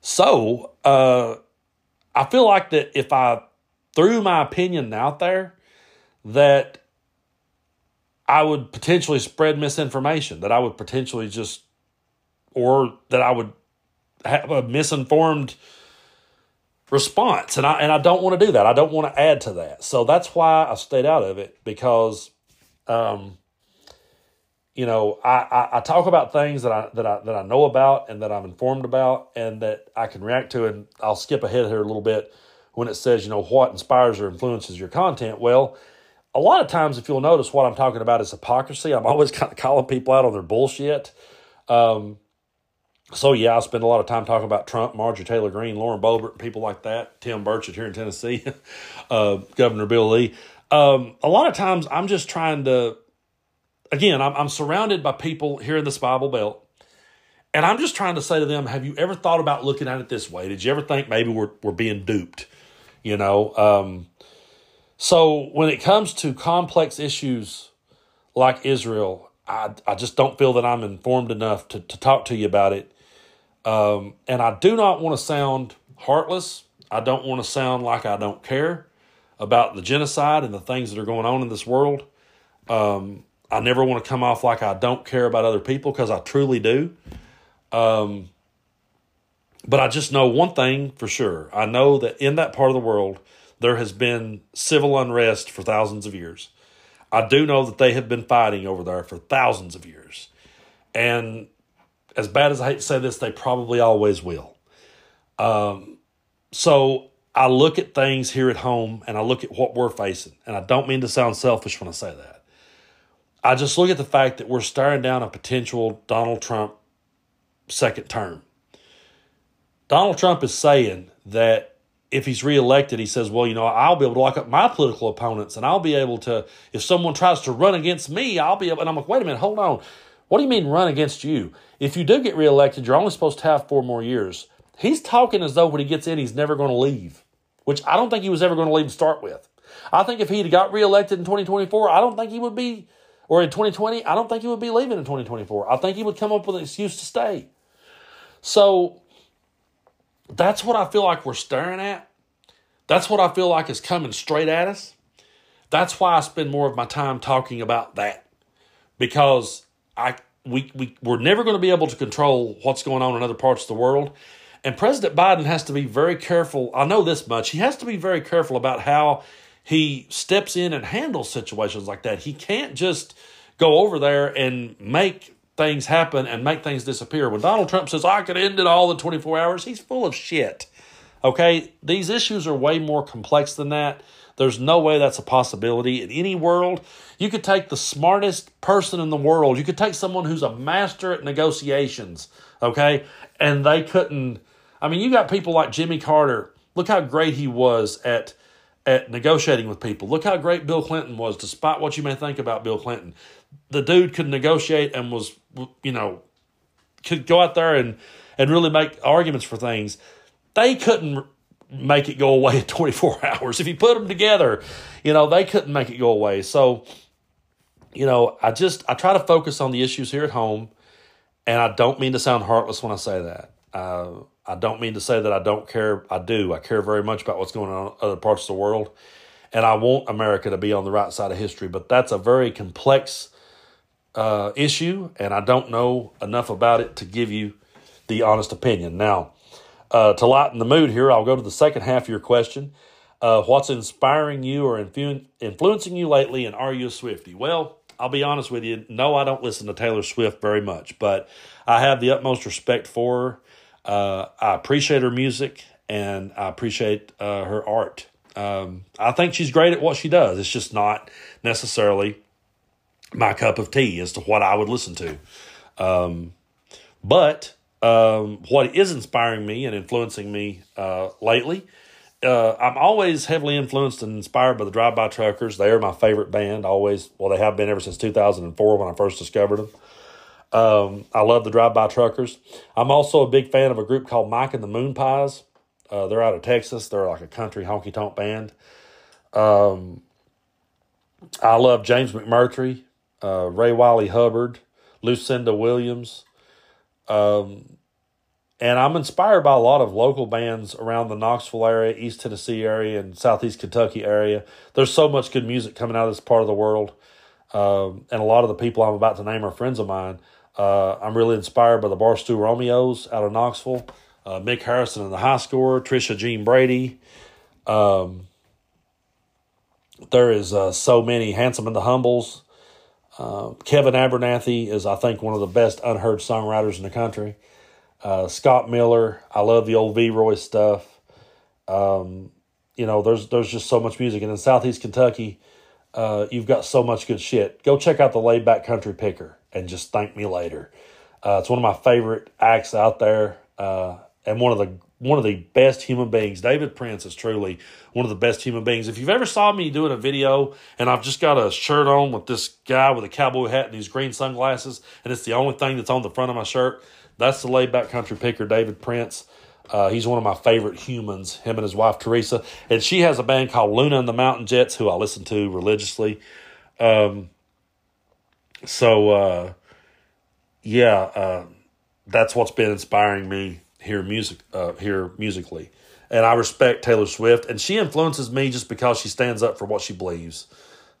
So uh, I feel like that if I threw my opinion out there that I would potentially spread misinformation, that I would potentially just, or that I would have a misinformed response. And I, and I don't want to do that. I don't want to add to that. So that's why I stayed out of it because, um, you know, I, I, I, talk about things that I that I that I know about and that I'm informed about and that I can react to. And I'll skip ahead here a little bit when it says, you know, what inspires or influences your content. Well, a lot of times, if you'll notice, what I'm talking about is hypocrisy. I'm always kind of calling people out on their bullshit. Um, so yeah, I spend a lot of time talking about Trump, Marjorie Taylor Greene, Lauren Boebert, people like that. Tim Burchett here in Tennessee, uh, Governor Bill Lee. Um, a lot of times, I'm just trying to. Again, I'm, I'm surrounded by people here in this Bible Belt, and I'm just trying to say to them, "Have you ever thought about looking at it this way? Did you ever think maybe we're we're being duped?" You know, um, so when it comes to complex issues like Israel, I, I just don't feel that I'm informed enough to, to talk to you about it. Um, and I do not want to sound heartless. I don't want to sound like I don't care about the genocide and the things that are going on in this world. Um, I never want to come off like I don't care about other people because I truly do. Um, but I just know one thing for sure. I know that in that part of the world, there has been civil unrest for thousands of years. I do know that they have been fighting over there for thousands of years. And as bad as I hate to say this, they probably always will. Um, so I look at things here at home and I look at what we're facing. And I don't mean to sound selfish when I say that. I just look at the fact that we're staring down a potential Donald Trump second term. Donald Trump is saying that if he's reelected, he says, well, you know, I'll be able to lock up my political opponents and I'll be able to, if someone tries to run against me, I'll be able, and I'm like, wait a minute, hold on. What do you mean run against you? If you do get reelected, you're only supposed to have four more years. He's talking as though when he gets in, he's never going to leave, which I don't think he was ever going to leave to start with. I think if he had got reelected in 2024, I don't think he would be, or in 2020, I don't think he would be leaving in 2024. I think he would come up with an excuse to stay. So that's what I feel like we're staring at. That's what I feel like is coming straight at us. That's why I spend more of my time talking about that because I we, we we're never going to be able to control what's going on in other parts of the world. And President Biden has to be very careful. I know this much. He has to be very careful about how he steps in and handles situations like that. He can't just go over there and make things happen and make things disappear. When Donald Trump says, I could end it all in 24 hours, he's full of shit. Okay? These issues are way more complex than that. There's no way that's a possibility in any world. You could take the smartest person in the world, you could take someone who's a master at negotiations, okay? And they couldn't. I mean, you got people like Jimmy Carter. Look how great he was at at negotiating with people. Look how great Bill Clinton was, despite what you may think about Bill Clinton. The dude could negotiate and was, you know, could go out there and, and really make arguments for things. They couldn't make it go away in 24 hours. If you put them together, you know, they couldn't make it go away. So, you know, I just, I try to focus on the issues here at home. And I don't mean to sound heartless when I say that. Uh, I don't mean to say that I don't care. I do. I care very much about what's going on in other parts of the world. And I want America to be on the right side of history. But that's a very complex uh, issue. And I don't know enough about it to give you the honest opinion. Now, uh, to lighten the mood here, I'll go to the second half of your question. Uh, what's inspiring you or influ- influencing you lately, and are you a Swifty? Well, I'll be honest with you. No, I don't listen to Taylor Swift very much, but I have the utmost respect for her. Uh, I appreciate her music and I appreciate uh, her art. Um, I think she's great at what she does. It's just not necessarily my cup of tea as to what I would listen to. Um, but um, what is inspiring me and influencing me uh, lately, uh, I'm always heavily influenced and inspired by the Drive By Truckers. They are my favorite band. Always, well, they have been ever since 2004 when I first discovered them. Um, I love the Drive By Truckers. I'm also a big fan of a group called Mike and the Moonpies. Uh, they're out of Texas. They're like a country honky tonk band. Um, I love James McMurtry, uh, Ray Wylie Hubbard, Lucinda Williams. Um, and I'm inspired by a lot of local bands around the Knoxville area, East Tennessee area, and Southeast Kentucky area. There's so much good music coming out of this part of the world. Um, and a lot of the people I'm about to name are friends of mine. Uh, I'm really inspired by the Barstool Romeos out of Knoxville, uh, Mick Harrison and the High Score, Trisha Jean Brady. Um, there is uh, so many Handsome and the Humbles. Uh, Kevin Abernathy is, I think, one of the best unheard songwriters in the country. Uh, Scott Miller, I love the old V Roy stuff. Um, you know, there's there's just so much music, and in Southeast Kentucky, uh, you've got so much good shit. Go check out the Laid Back Country Picker and just thank me later. Uh, it's one of my favorite acts out there, uh, and one of the one of the best human beings. David Prince is truly one of the best human beings. If you've ever saw me doing a video and I've just got a shirt on with this guy with a cowboy hat and these green sunglasses, and it's the only thing that's on the front of my shirt, that's the laid back country picker, David Prince. Uh, he's one of my favorite humans, him and his wife Teresa. And she has a band called Luna and the Mountain Jets, who I listen to religiously. Um, so uh, yeah, uh, that's what's been inspiring me here music uh, here musically, and I respect Taylor Swift, and she influences me just because she stands up for what she believes.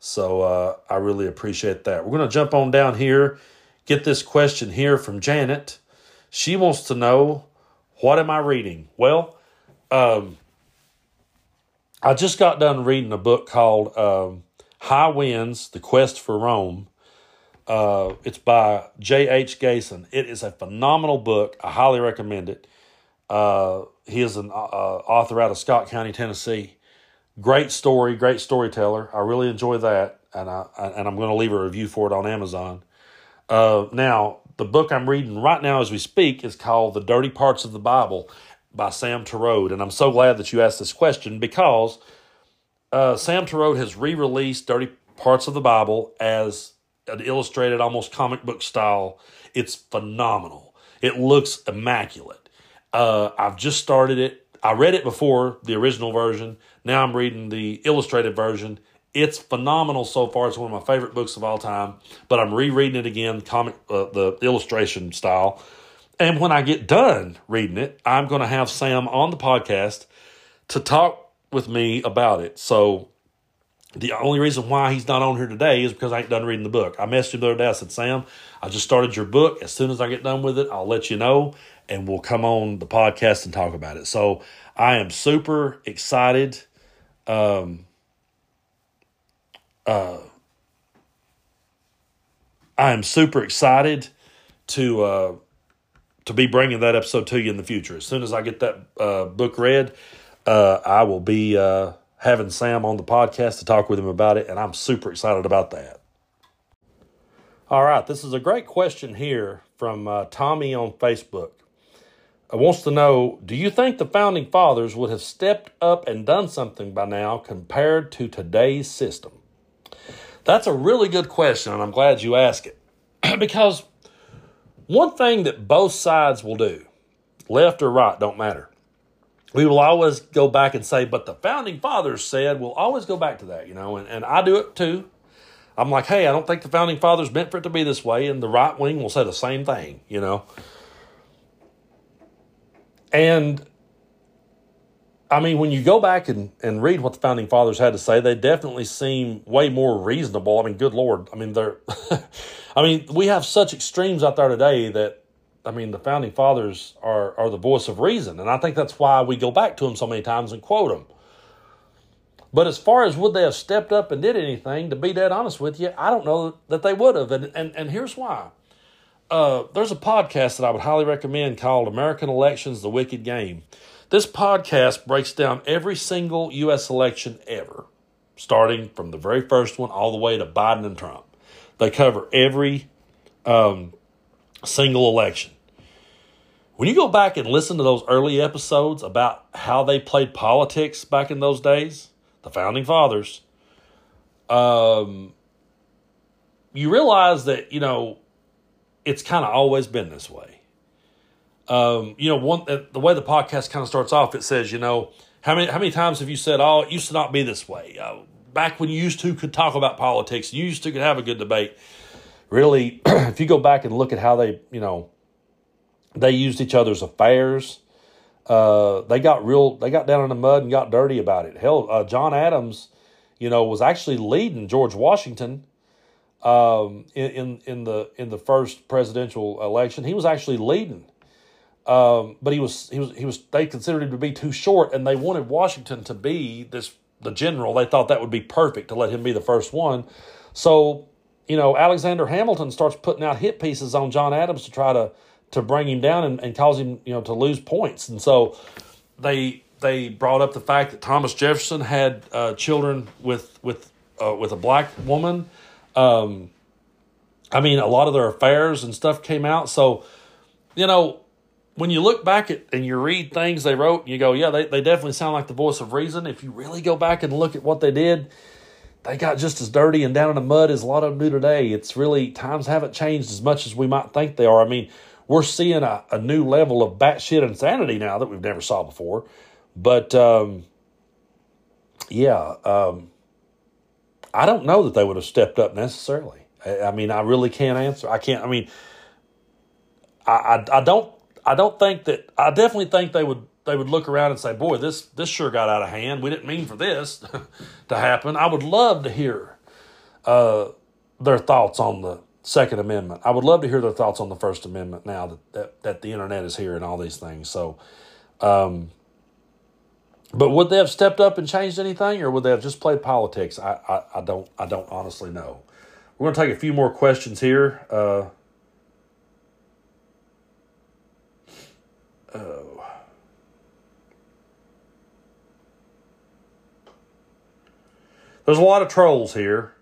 So uh, I really appreciate that. We're to jump on down here, get this question here from Janet. She wants to know, what am I reading? Well, um, I just got done reading a book called um, High Winds: The Quest for Rome uh, it's by J.H. Gayson. It is a phenomenal book. I highly recommend it. Uh, he is an uh, author out of Scott County, Tennessee. Great story, great storyteller. I really enjoy that, and I and I'm going to leave a review for it on Amazon. Uh, now, the book I'm reading right now as we speak is called "The Dirty Parts of the Bible" by Sam Torode, and I'm so glad that you asked this question because uh, Sam Torode has re-released "Dirty Parts of the Bible" as illustrated, almost comic book style. It's phenomenal. It looks immaculate. Uh, I've just started it. I read it before the original version. Now I'm reading the illustrated version. It's phenomenal so far. It's one of my favorite books of all time. But I'm rereading it again, comic uh, the illustration style. And when I get done reading it, I'm going to have Sam on the podcast to talk with me about it. So The only reason why he's not on here today is because I ain't done reading the book. I messaged him the other day. I said, Sam, I just started your book. As soon as I get done with it, I'll let you know and we'll come on the podcast and talk about it. So I am super excited. Um, uh, I am super excited to uh, to be bringing that episode to you in the future. As soon as I get that uh, book read, uh, I will be uh, having Sam on the podcast to talk with him about it, and I'm super excited about that. All right, this is a great question here from uh, Tommy on Facebook. Uh, wants to know Do you think the founding fathers would have stepped up and done something by now compared to today's system? That's a really good question, and I'm glad you asked it. because one thing that both sides will do, left or right, don't matter, we will always go back and say, but the founding fathers said, we'll always go back to that, you know, and, and I do it too. I'm like, hey, I don't think the founding fathers meant for it to be this way, and the right wing will say the same thing, you know. And I mean, when you go back and, and read what the founding fathers had to say, they definitely seem way more reasonable. I mean, good Lord. I mean, they're, I mean, we have such extremes out there today that I mean, the founding fathers are, are the voice of reason. And I think that's why we go back to them so many times and quote them. But as far as would they have stepped up and did anything, to be dead honest with you, I don't know that they would have. And, and, and here's why. Uh, there's a podcast that I would highly recommend called American Elections The Wicked Game. This podcast breaks down every single U.S. election ever, starting from the very first one all the way to Biden and Trump. They cover every um, single election. When you go back and listen to those early episodes about how they played politics back in those days, the founding fathers, um, you realize that, you know, it's kind of always been this way. Um, you know, one uh, the way the podcast kind of starts off, it says, you know, how many how many times have you said, "Oh, it used to not be this way"? Uh, back when you used to could talk about politics, you used to could have a good debate really, if you go back and look at how they, you know, they used each other's affairs, uh, they got real, they got down in the mud and got dirty about it. Hell, uh, John Adams, you know, was actually leading George Washington um, in, in, in the in the first presidential election. He was actually leading, um, but he was he was he was they considered him to be too short, and they wanted Washington to be this the general. They thought that would be perfect to let him be the first one. So you know, Alexander Hamilton starts putting out hit pieces on John Adams to try to to bring him down and, and cause him, you know, to lose points. And so they they brought up the fact that Thomas Jefferson had uh, children with with uh, with a black woman. Um, I mean, a lot of their affairs and stuff came out. So, you know, when you look back at and you read things they wrote, you go, yeah, they, they definitely sound like the voice of reason. If you really go back and look at what they did, they got just as dirty and down in the mud as a lot of them do today. It's really, times haven't changed as much as we might think they are. I mean, we're seeing a, a new level of batshit insanity now that we've never saw before. But, um, yeah, um, I don't know that they would have stepped up necessarily. I, I mean, I really can't answer. I can't, I mean, I, I, I don't, I don't think that, I definitely think they would they would look around and say, "Boy, this this sure got out of hand. We didn't mean for this to happen." I would love to hear uh, their thoughts on the Second Amendment. I would love to hear their thoughts on the First Amendment now that that, that the internet is here and all these things. So, um, but would they have stepped up and changed anything, or would they have just played politics? I I, I don't I don't honestly know. We're going to take a few more questions here. Uh, oh. There's a lot of trolls here.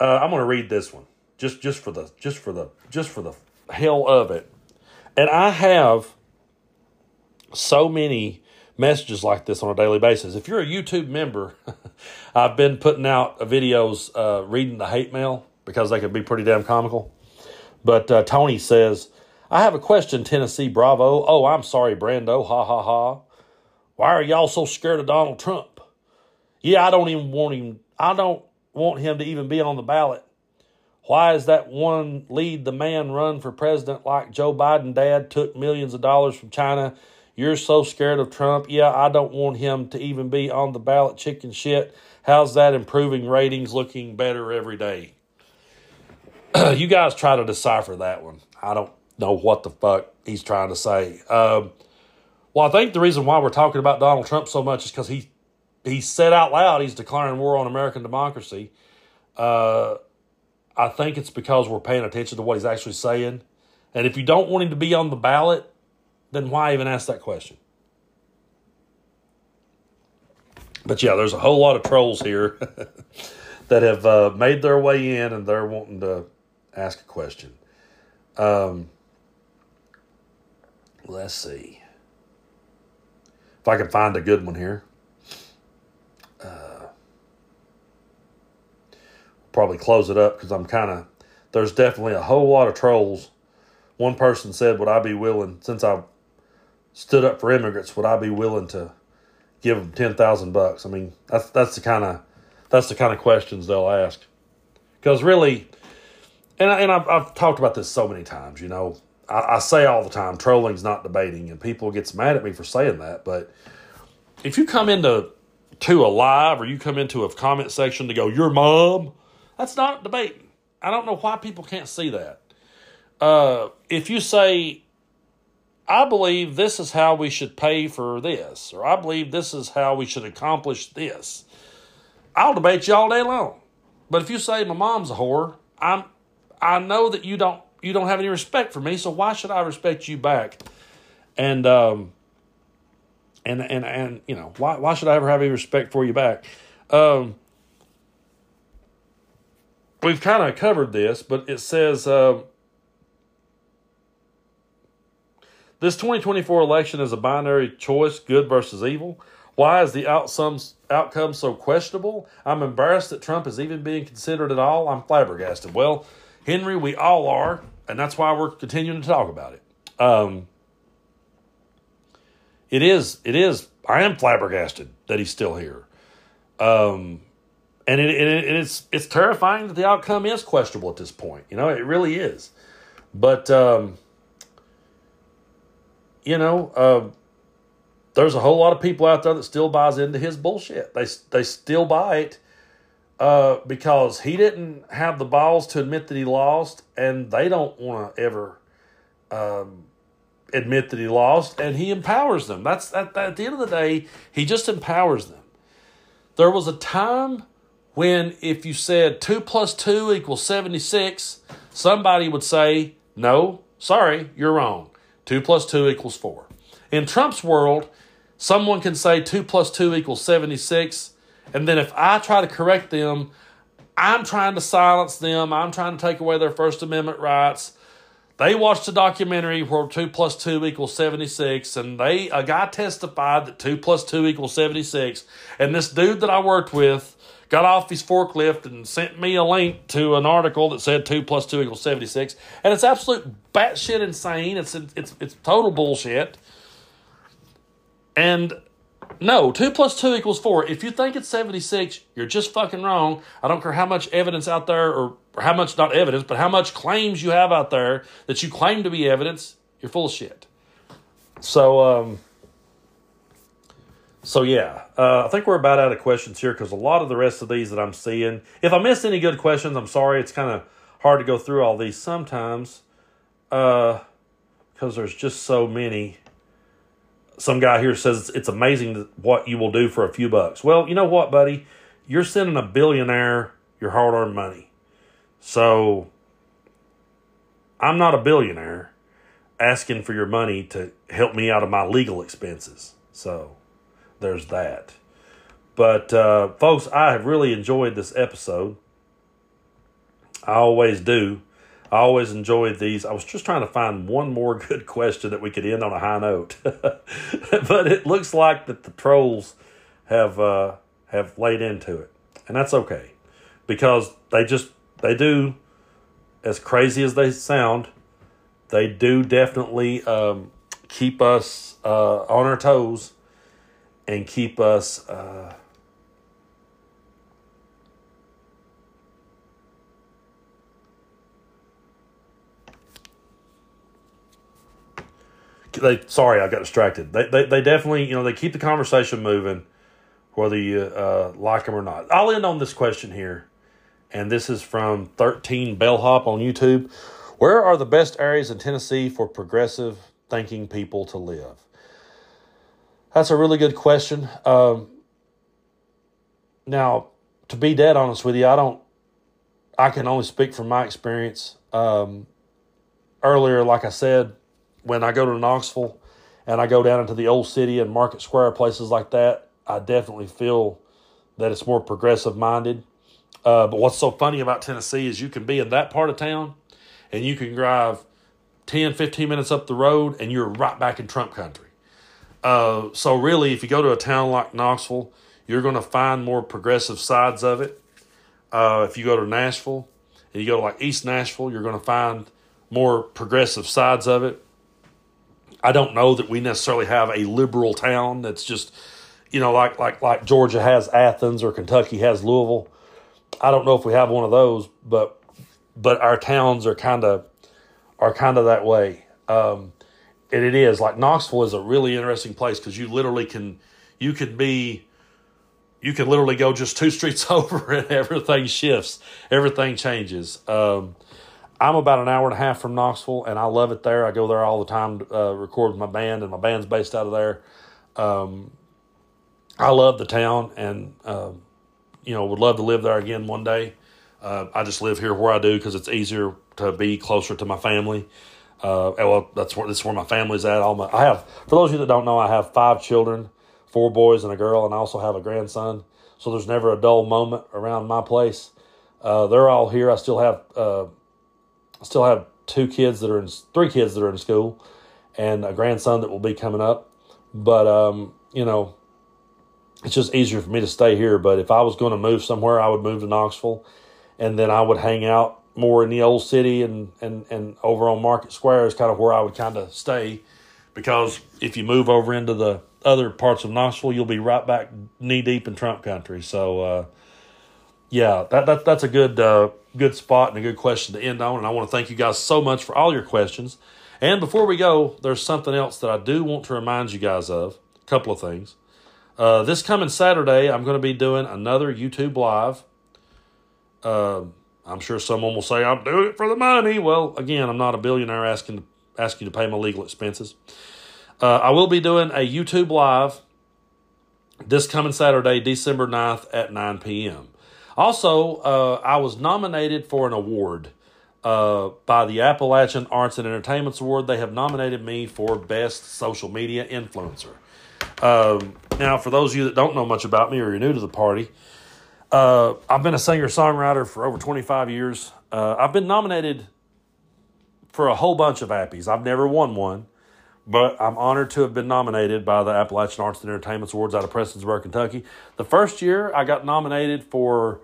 Uh, I'm going to read this one just just for the just for the just for the hell of it. And I have so many messages like this on a daily basis. If you're a YouTube member, I've been putting out videos uh, reading the hate mail because they can be pretty damn comical. But uh, Tony says, I have a question, Tennessee Bravo. Oh, I'm sorry, Brando. Ha ha ha. Why are y'all so scared of Donald Trump? Yeah, I don't even want him. I don't want him to even be on the ballot. Why is that one lead the man run for president like Joe Biden dad took millions of dollars from China You're so scared of Trump. Yeah, I don't want him to even be on the ballot. Chicken shit. How's that improving ratings looking better every day? you guys try to decipher that one. I don't know what the fuck he's trying to say. Um, well, I think the reason why we're talking about Donald Trump so much is because he he said out loud he's declaring war on American democracy. Uh, I think it's because we're paying attention to what he's actually saying. And if you don't want him to be on the ballot, then why even ask that question? But yeah, there's a whole lot of trolls here that have uh, made their way in and they're wanting to ask a question. Um, let's see if I can find a good one here. Uh, probably close it up because I'm kind of there's definitely a whole lot of trolls. One person said, "Would I be willing since I stood up for immigrants? Would I be willing to give them ten thousand bucks?" I mean, that's that's the kind of that's the kind of questions they'll ask. Because really, and I, and I've, I've talked about this so many times. You know, I, I say all the time, trolling's not debating, and people gets mad at me for saying that. But if you come into to a live or you come into a comment section to go, "Your mom," that's not debating. I don't know why people can't see that. Uh, if you say, I believe this is how we should pay for this, or I believe this is how we should accomplish this, I'll debate you all day long. But if you say my mom's a whore, I'm I know that you don't you don't have any respect for me, so why should I respect you back? And um and and and you know, why why should I ever have any respect for you back? Um we've kind of covered this, but it says uh, this 2024 election is a binary choice, good versus evil. Why is the outcome outcome so questionable? I'm embarrassed that Trump is even being considered at all. I'm flabbergasted. Well, Henry, we all are, and that's why we're continuing to talk about it. Um, it is, it is. I am flabbergasted that he's still here. Um, and it, it, it's it's terrifying that the outcome is questionable at this point. You know, it really is. But um, you know, uh, there's a whole lot of people out there that still buys into his bullshit. They they still buy it uh, because he didn't have the balls to admit that he lost, and they don't want to ever um, admit that he lost, and he empowers them. That's that, that. At the end of the day, he just empowers them. There was a time when if you said 2 plus 2 equals 76, somebody would say, no, sorry, you're wrong. 2 plus 2 equals 4. In Trump's world, someone can say 2 plus 2 equals 76, and then if I try to correct them, I'm trying to silence them. I'm trying to take away their First Amendment rights. They watched a documentary where 2 plus 2 equals 76, and they a guy testified that 2 plus 2 equals 76. And this dude that I worked with got off his forklift and sent me a link to an article that said two plus two equals seventy six, and it's absolute batshit insane. It's it's it's total bullshit. And no, two plus two equals four. If you think it's seventy six, you're just fucking wrong. I don't care how much evidence out there, or, or how much not evidence, but how much claims you have out there that you claim to be evidence. You're full of shit. So um so yeah, uh, I think we're about out of questions here because a lot of the rest of these that I'm seeing, if I missed any good questions, I'm sorry. It's kind of hard to go through all these sometimes because uh, there's just so many. Some guy here says it's amazing what you will do for a few bucks. Well, you know what, buddy? You're sending a billionaire your hard earned money. So I'm not a billionaire asking for your money to help me out of my legal expenses. So there's that. But, uh, folks, I have really enjoyed this episode. I always do. I always enjoyed these. I was just trying to find one more good question that we could end on a high note, but it looks like that the trolls have uh, have laid into it, and that's okay because they just they do as crazy as they sound. They do definitely um, keep us uh, on our toes and keep us uh, they sorry I got distracted. They, they they definitely you know they keep the conversation moving, whether you uh, like them or not. I'll end on this question here, and this is from thirteen Bellhop on YouTube. Where are the best areas in Tennessee for progressive thinking people to live? That's a really good question. Um, now, to be dead honest with you, I don't. I can only speak from my experience. Um, earlier, like I said, when I go to Knoxville and I go down into the old city and Market Square, places like that, I definitely feel that it's more progressive minded. Uh, but what's so funny about Tennessee is you can be in that part of town and you can drive 10, 15 minutes up the road and you're right back in Trump country. Uh, so, really, if you go to a town like Knoxville, you're going to find more progressive sides of it. Uh, if you go to Nashville and you go to like East Nashville, you're going to find more progressive sides of it. I don't know that we necessarily have a liberal town that's just, you know, like like like Georgia has Athens or Kentucky has Louisville. I don't know if we have one of those, but but our towns are kind of are kind of that way. Um, and it is like Knoxville is a really interesting place because you literally can you could be you can literally go just two streets over and everything shifts, everything changes. Um, I'm about an hour and a half from Knoxville, and I love it there. I go there all the time to uh, record with my band, and my band's based out of there. Um, I love the town, and uh, you know would love to live there again one day. Uh, I just live here where I do because it's easier to be closer to my family. Uh, well, that's where that's where my family's at. All my I have for those of you that don't know, I have five children, four boys and a girl, and I also have a grandson. So there's never a dull moment around my place. Uh, they're all here. I still have uh, I still have two kids that are in three kids that are in school, and a grandson that will be coming up. But um, you know, it's just easier for me to stay here. But if I was going to move somewhere, I would move to Knoxville, and then I would hang out more in the old city and and and over on Market Square is kind of where I would kind of stay, because if you move over into the other parts of Knoxville, you'll be right back knee deep in Trump country. So. Uh, yeah, that, that that's a good uh, good spot and a good question to end on. And I want to thank you guys so much for all your questions. And before we go, there's something else that I do want to remind you guys of. A couple of things. Uh, this coming Saturday, I'm going to be doing another YouTube live. Uh, I'm sure someone will say I'm doing it for the money. Well, again, I'm not a billionaire asking to you to pay my legal expenses. Uh, I will be doing a YouTube live this coming Saturday, December 9th at 9 p.m. Also, uh, I was nominated for an award uh, by the Appalachian Arts and Entertainments Award. They have nominated me for Best Social Media Influencer. Um, now, for those of you that don't know much about me or you're new to the party, uh, I've been a singer songwriter for over 25 years. Uh, I've been nominated for a whole bunch of Appies. I've never won one. But I'm honored to have been nominated by the Appalachian Arts and Entertainment Awards out of Prestonsburg, Kentucky. The first year I got nominated for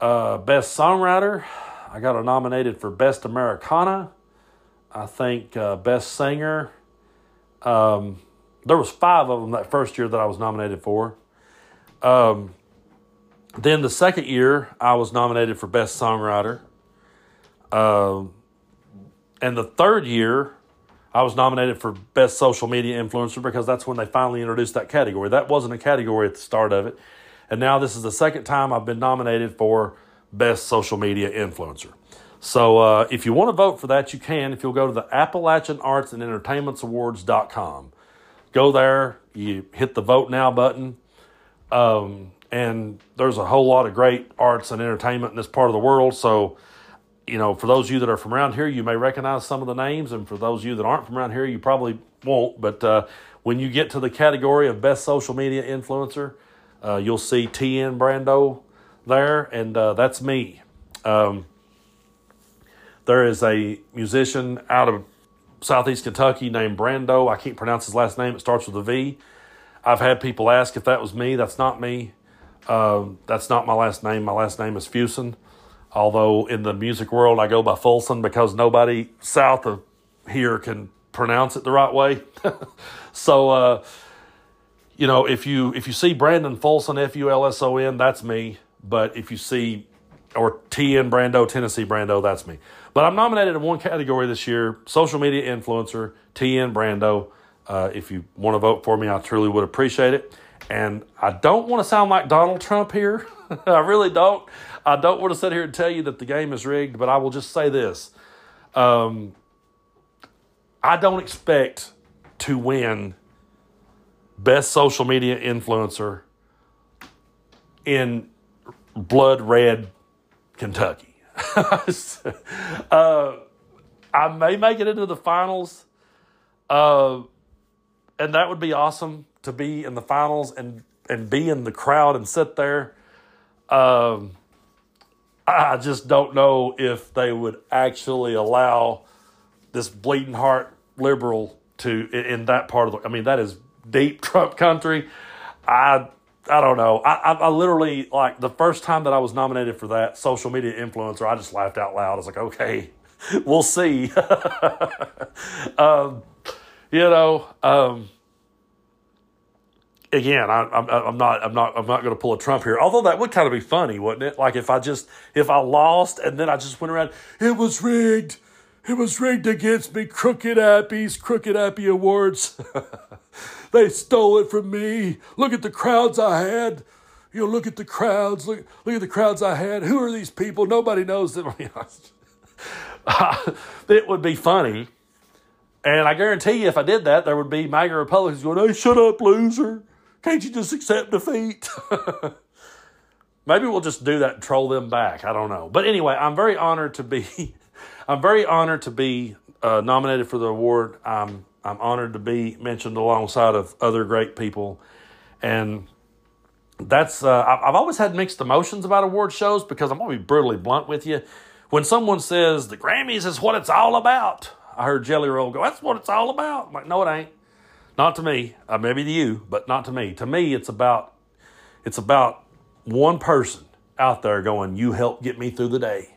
uh, Best Songwriter. I got nominated for Best Americana. I think uh, Best Singer. Um, there was five of them that first year that I was nominated for. Um, then the second year I was nominated for Best Songwriter. Um, and the third year I was nominated for Best Social Media Influencer because that's when they finally introduced that category. That wasn't a category at the start of it. And now this is the second time I've been nominated for Best Social Media Influencer. So uh, if you want to vote for that, you can if you'll go to the Appalachian Arts and Entertainments Awards.com. Go there, you hit the vote now button. Um, and there's a whole lot of great arts and entertainment in this part of the world. So you know, for those of you that are from around here, you may recognize some of the names, and for those of you that aren't from around here, you probably won't. But uh, when you get to the category of best social media influencer, uh, you'll see TN Brando there, and uh, that's me. Um, there is a musician out of Southeast Kentucky named Brando. I can't pronounce his last name. It starts with a V. I've had people ask if that was me. That's not me. Um, that's not my last name. My last name is Fuson. Although in the music world, I go by Fulson because nobody south of here can pronounce it the right way. so, uh, you know, if you if you see Brandon Fulson F U L S O N, that's me. But if you see or T N Brando, Tennessee Brando, that's me. But I'm nominated in one category this year social media influencer, TN Brando. Uh, if you want to vote for me, I truly would appreciate it. And I don't want to sound like Donald Trump here. I really don't. I don't want to sit here and tell you that the game is rigged, but I will just say this. Um, I don't expect to win best social media influencer in blood red Kentucky. uh, I may make it into the finals, uh, and that would be awesome to be in the finals and and be in the crowd and sit there. Um, I just don't know if they would actually allow this bleeding heart liberal to in that part of the. I mean, that is deep Trump country. I I don't know. I, I, I literally like the first time that I was nominated for that social media influencer. I just laughed out loud. I was like, okay, we'll see. um, you know, um, again, I, I'm, I'm not, I'm not, I'm not going to pull a Trump here. Although that would kind of be funny, wouldn't it? Like if I just, if I lost and then I just went around, it was rigged. It was rigged against me. Crooked Appies, Crooked Appy Awards. they stole it from me. Look at the crowds I had. You know, look at the crowds. Look, look at the crowds I had. Who are these people? Nobody knows them. it would be funny. And I guarantee you, if I did that, there would be MAGA Republicans going, hey, shut up, loser. Can't you just accept defeat? Maybe we'll just do that and troll them back. I don't know. But anyway, I'm very honored to be I'm very honored to be uh, nominated for the award. I'm I'm honored to be mentioned alongside of other great people, and that's uh, I've always had mixed emotions about award shows because I'm gonna be brutally blunt with you. When someone says the Grammys is what it's all about, I heard Jelly Roll go, "That's what it's all about." I'm like, no, it ain't. Not to me. Uh, maybe to you, but not to me. To me, it's about it's about one person out there going, "You help get me through the day."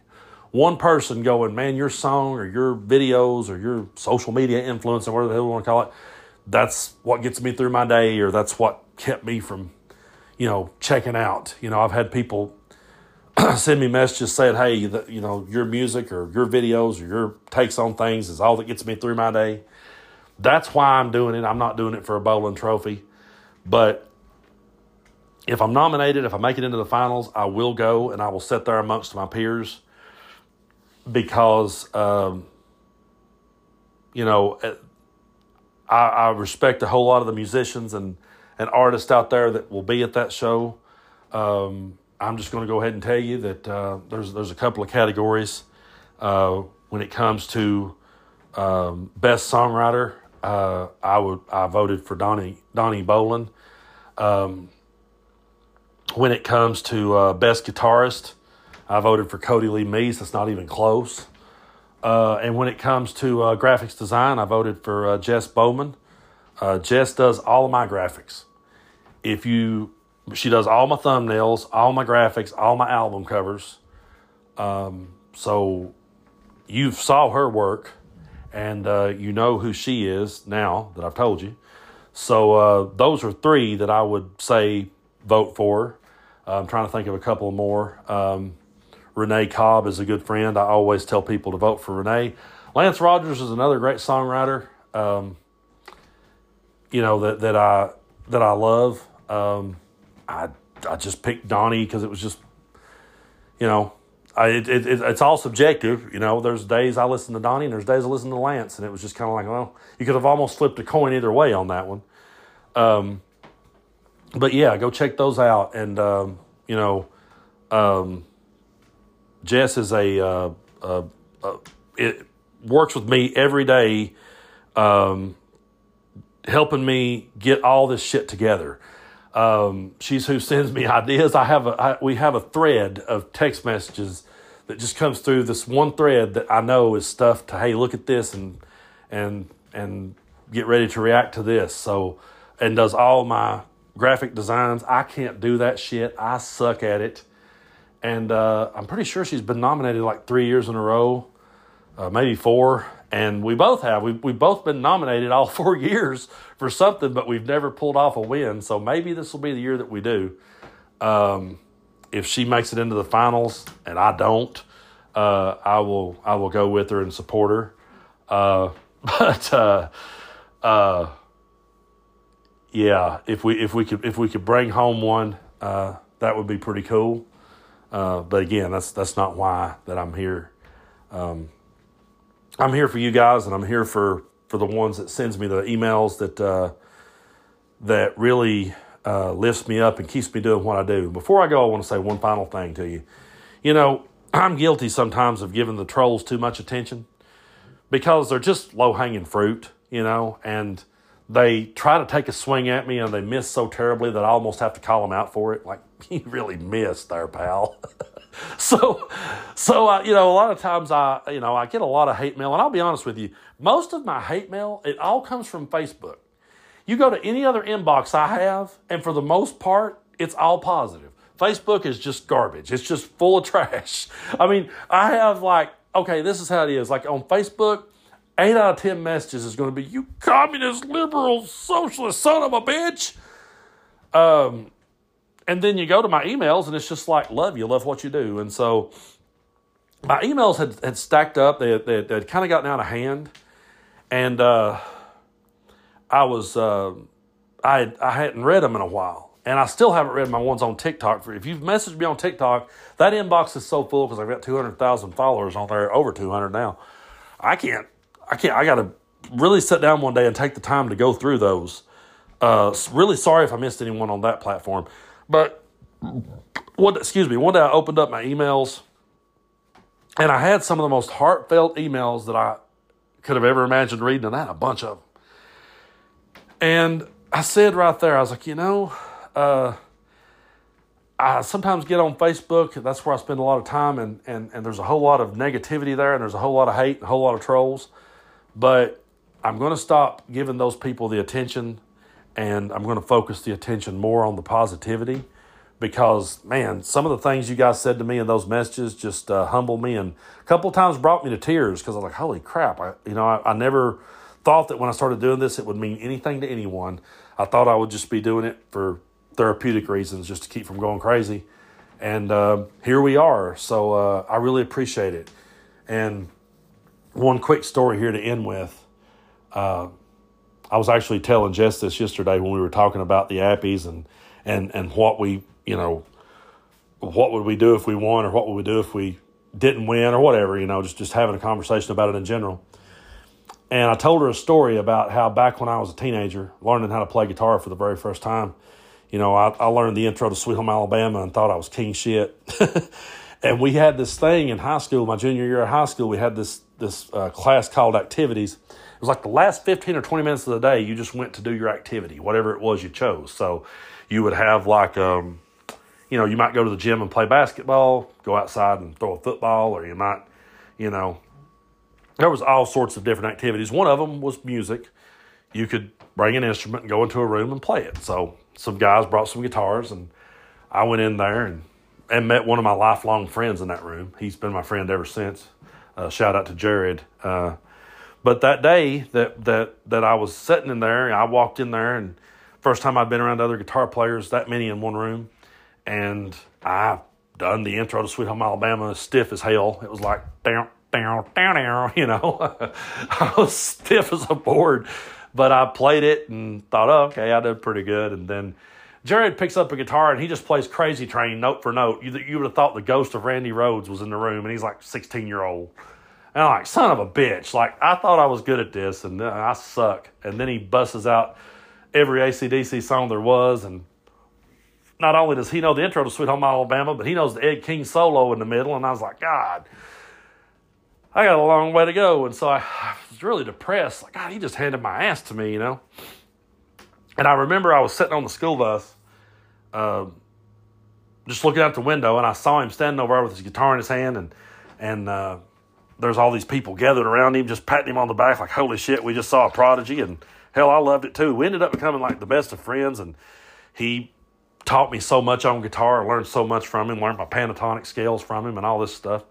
one person going, man, your song or your videos or your social media influence or whatever the hell you want to call it, that's what gets me through my day or that's what kept me from, you know, checking out. You know, I've had people send me messages saying, hey, the, you know, your music or your videos or your takes on things is all that gets me through my day. That's why I'm doing it. I'm not doing it for a bowling trophy. But if I'm nominated, if I make it into the finals, I will go and I will sit there amongst my peers because um, you know I, I, respect a whole lot of the musicians and, and artists out there that will be at that show. Um, I'm just going to go ahead and tell you that uh, there's there's a couple of categories uh, when it comes to um, best songwriter. Uh, I would I voted for Donnie Donnie Bolin. Um, when it comes to uh, best guitarist, I voted for Cody Lee Meese. That's not even close. Uh, and when it comes to uh, graphics design, I voted for uh, Jess Bowman. Uh, Jess does all of my graphics. If you, she does all my thumbnails, all my graphics, all my album covers. Um, so you saw her work, and uh, you know who she is now that I've told you. So uh, those are three that I would say vote for. I'm trying to think of a couple more. Um, Renee Cobb is a good friend. I always tell people to vote for Renee. Lance Rogers is another great songwriter. Um, you know that that I that I love. Um, I I just picked Donnie because it was just, you know, I it, it, it's all subjective. You know, there's days I listen to Donnie and there's days I listen to Lance, and it was just kind of like, well, you could have almost flipped a coin either way on that one. Um, but yeah, go check those out, and um, you know, um, Jess is a, uh, uh, uh, it works with me every day, um, helping me get all this shit together. Um, she's who sends me ideas. I have a I, we have a thread of text messages that just comes through this one thread that I know is stuff to hey look at this and and and get ready to react to this. So and does all my graphic designs. I can't do that shit. I suck at it and uh, I'm pretty sure she's been nominated like three years in a row, uh, maybe four. And we both have. We've, we've both been nominated all four years for something, but we've never pulled off a win. So maybe this will be the year that we do. Um, if she makes it into the finals and I don't, uh, I will I will go with her and support her. Uh, but uh, uh, yeah, if we if we could if we could bring home one, uh, that would be pretty cool. Uh, but again, that's that's not why that I'm here. Um, I'm here for you guys, and I'm here for for the ones that sends me the emails that uh, that really uh, lifts me up and keeps me doing what I do. Before I go, I want to say one final thing to you. You know, I'm guilty sometimes of giving the trolls too much attention because they're just low hanging fruit, you know, and they try to take a swing at me and they miss so terribly that I almost have to call them out for it. Like, you really missed there, pal. so, so uh, you know, a lot of times I, you know, I get a lot of hate mail, and I'll be honest with you, most of my hate mail it all comes from Facebook. You go to any other inbox I have, and for the most part, it's all positive. Facebook is just garbage. It's just full of trash. I mean, I have like, okay, this is how it is. Like on Facebook, eight out of ten messages is going to be, "You communist, liberal, socialist son of a bitch." Um, and then you go to my emails, and it's just like, "Love you, love what you do." And so, my emails had, had stacked up. They, they, they had kind of gotten out of hand, and uh, I was uh, I I hadn't read them in a while, and I still haven't read my ones on TikTok. For if you've messaged me on TikTok, that inbox is so full because I've got two hundred thousand followers on there, over two hundred now. I can't I can't. I got to really sit down one day and take the time to go through those. Uh, really sorry if I missed anyone on that platform, but what? Excuse me. One day I opened up my emails, and I had some of the most heartfelt emails that I could have ever imagined reading, and I had a bunch of them. And I said right there, I was like, you know, uh, I sometimes get on Facebook. That's where I spend a lot of time, and, and, and there's a whole lot of negativity there, and there's a whole lot of hate, and a whole lot of trolls. But I'm going to stop giving those people the attention and I'm going to focus the attention more on the positivity because, man, some of the things you guys said to me in those messages just uh, me and a couple times brought me to tears because I was like, holy crap. I, you know, I, I never thought that when I started doing this, it would mean anything to anyone. I thought I would just be doing it for therapeutic reasons just to keep from going crazy. And uh, here we are. So uh, I really appreciate it. And one quick story here to end with. Uh, I was actually telling Jess this yesterday when we were talking about the Appies and and and what we you know what would we do if we won or what would we do if we didn't win or whatever you know just just having a conversation about it in general. And I told her a story about how back when I was a teenager, learning how to play guitar for the very first time, you know, I, I learned the intro to Sweet Home Alabama and thought I was king shit. and we had this thing in high school, my junior year of high school, we had this this uh, class called activities. It was like the last 15 or 20 minutes of the day, you just went to do your activity, whatever it was you chose. So you would have like, um, you know, you might go to the gym and play basketball, go outside and throw a football, or you might, you know, there was all sorts of different activities. One of them was music. You could bring an instrument and go into a room and play it. So some guys brought some guitars, and I went in there and and met one of my lifelong friends in that room. He's been my friend ever since. Uh, shout out to Jared. Uh, but that day that that that I was sitting in there, I walked in there, and first time I'd been around other guitar players, that many in one room, and I done the intro to Sweet Home Alabama stiff as hell. It was like down, down, down. You know, I was stiff as a board, but I played it and thought, oh, okay, I did pretty good, and then Jared picks up a guitar and he just plays Crazy Train note for note. You, you would have thought the ghost of Randy Rhoads was in the room, and he's like 16 year old. And I'm like, son of a bitch. Like, I thought I was good at this, and uh, I suck. And then he busses out every ACDC song there was. And not only does he know the intro to Sweet Home Alabama, but he knows the Ed King solo in the middle. And I was like, God, I got a long way to go. And so I, was really depressed. Like, God, he just handed my ass to me, you know? And I remember I was sitting on the school bus uh, just looking out the window, and I saw him standing over there with his guitar in his hand, and and uh, there's all these people gathered around him, just patting him on the back, like "Holy shit, we just saw a prodigy!" And hell, I loved it too. We ended up becoming like the best of friends, and he taught me so much on guitar. I learned so much from him, learned my pentatonic scales from him, and all this stuff.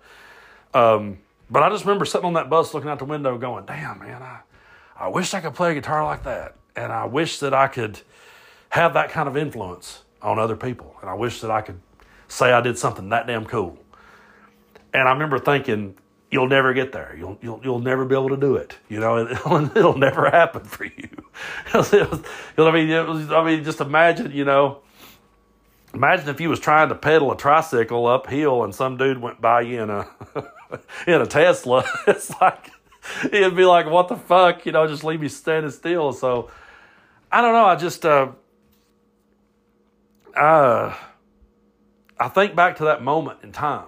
Um, but I just remember sitting on that bus, looking out the window, going, "Damn, man, I I wish I could play a guitar like that, and I wish that I could." have that kind of influence on other people. And I wish that I could say I did something that damn cool. And I remember thinking, you'll never get there. You'll you'll you'll never be able to do it. You know, it'll, it'll never happen for you. it was, I mean, was, I mean, just imagine, you know, imagine if you was trying to pedal a tricycle uphill and some dude went by you in a in a Tesla. It's like it'd be like, what the fuck, you know, just leave me standing still. So I don't know. I just uh, uh, I think back to that moment in time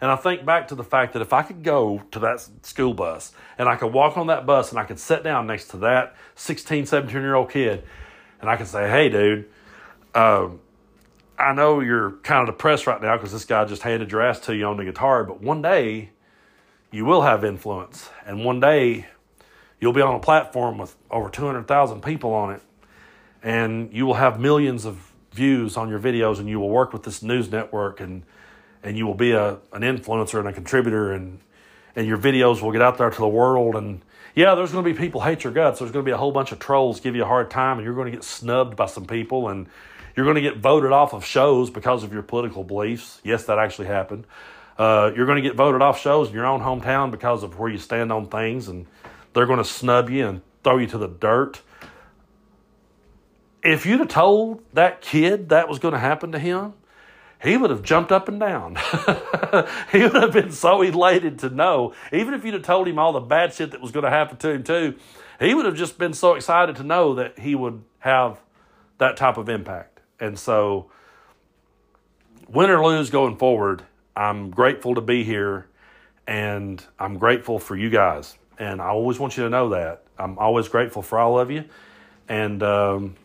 and I think back to the fact that if I could go to that school bus and I could walk on that bus and I could sit down next to that 16, 17 year old kid and I could say, hey, dude, um, I know you're kind of depressed right now because this guy just handed your ass to you on the guitar, but one day you will have influence. And one day you'll be on a platform with over 200,000 people on it and you will have millions of views on your videos and you will work with this news network and and you will be a an influencer and a contributor and and your videos will get out there to the world and yeah there's going to be people hate your guts there's going to be a whole bunch of trolls give you a hard time and you're going to get snubbed by some people and you're going to get voted off of shows because of your political beliefs yes that actually happened uh, you're going to get voted off shows in your own hometown because of where you stand on things and they're going to snub you and throw you to the dirt if you'd have told that kid that was going to happen to him he would have jumped up and down. he would have been so elated to know, even if you'd have told him all the bad shit that was going to happen to him too, he would have just been so excited to know that he would have that type of impact. And so, win or lose going forward, I'm grateful to be here and I'm grateful for you guys. And I always want you to know that. I'm always grateful for all of you. And, um,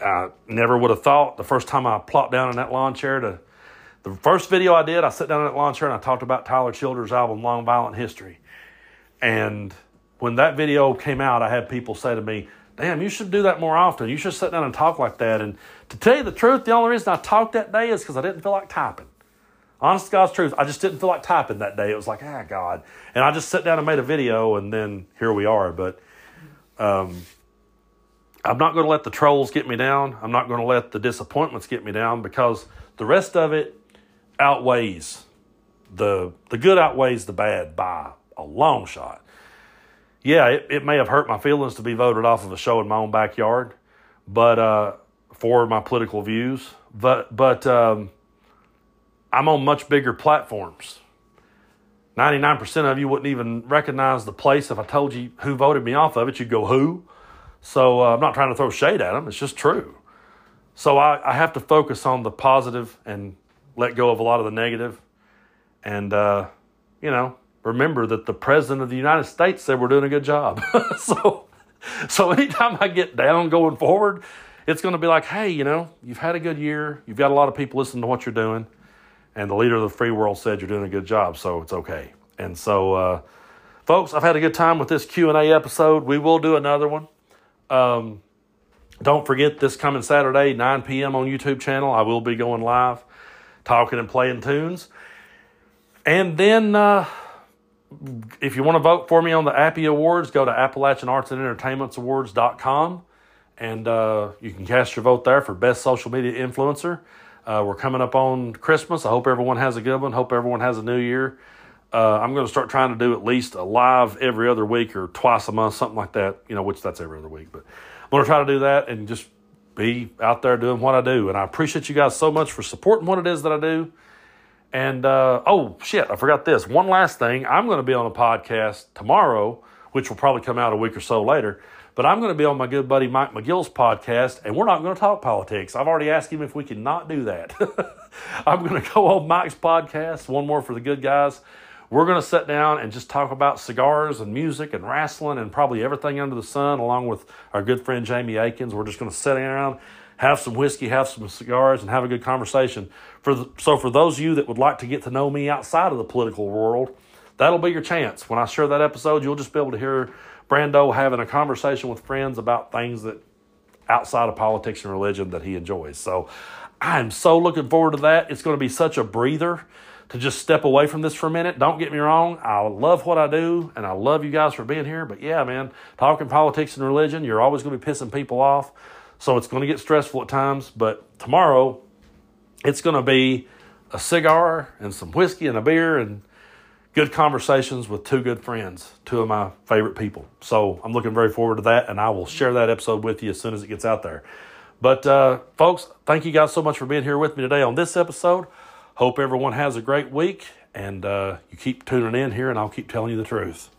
I never would have thought the first time I plopped down in that lawn chair to the first video I did, I sat down in that lawn chair and I talked about Tyler Childers' album Long Violent History. And when that video came out, I had people say to me, Damn, you should do that more often. You should sit down and talk like that. And to tell you the truth, the only reason I talked that day is because I didn't feel like typing. Honest to God's truth, I just didn't feel like typing that day. It was like, ah, God. And I just sat down and made a video, and then here we are. But um, I'm not going to let the trolls get me down. I'm not going to let the disappointments get me down because the rest of it outweighs the the good outweighs the bad by a long shot. Yeah, it, it may have hurt my feelings to be voted off of a show in my own backyard, but uh, for my political views. But but um, I'm on much bigger platforms. 99% of you wouldn't even recognize the place if I told you who voted me off of it. You'd go, who? So uh, I'm not trying to throw shade at them. It's just true. So I, I have to focus on the positive and let go of a lot of the negative. And, uh, you know, remember that the president of the United States said we're doing a good job. so, so anytime I get down going forward, it's going to be like, hey, you know, you've had a good year. You've got a lot of people listening to what you're doing. And the leader of the free world said you're doing a good job. So it's okay. And so, uh, folks, I've had a good time with this Q&A episode. We will do another one. Um, don't forget this coming Saturday, 9 p.m. on YouTube channel. I will be going live, talking and playing tunes. And then, uh, if you want to vote for me on the Appy Awards, go to Appalachian Arts and Entertainments Awards.com and uh, you can cast your vote there for Best Social Media Influencer. Uh, we're coming up on Christmas. I hope everyone has a good one. Hope everyone has a new year. Uh, I'm going to start trying to do at least a live every other week or twice a month, something like that. You know, which that's every other week. But I'm going to try to do that and just be out there doing what I do. And I appreciate you guys so much for supporting what it is that I do. And uh, oh shit, I forgot this. One last thing. I'm going to be on a podcast tomorrow, which will probably come out a week or so later. But I'm going to be on my good buddy Mike McGill's podcast, and we're not going to talk politics. I've already asked him if we can not do that. I'm going to go on Mike's podcast, one more for the good guys we're going to sit down and just talk about cigars and music and wrestling and probably everything under the sun, along with our good friend Jamie Akins. We're just going to sit around, have some whiskey, have some cigars, and have a good conversation. For the, so, for those of you that would like to get to know me outside of the political world, that'll be your chance. When I share that episode, you'll just be able to hear Brando having a conversation with friends about things that outside of politics and religion that he enjoys. So, I'm so looking forward to that. It's going to be such a breather to just step away from this for a minute. Don't get me wrong, I love what I do and I love you guys for being here. But yeah, man, talking politics and religion, you're always going to be pissing people off. So it's going to get stressful at times. But tomorrow, it's going to be a cigar and some whiskey and a beer and good conversations with two good friends, two of my favorite people. So I'm looking very forward to that, and I will share that episode with you as soon as it gets out there. But, uh, folks, thank you guys so much for being here with me today on this episode. Hope everyone has a great week, and uh, you keep tuning in here, and I'll keep telling you the truth.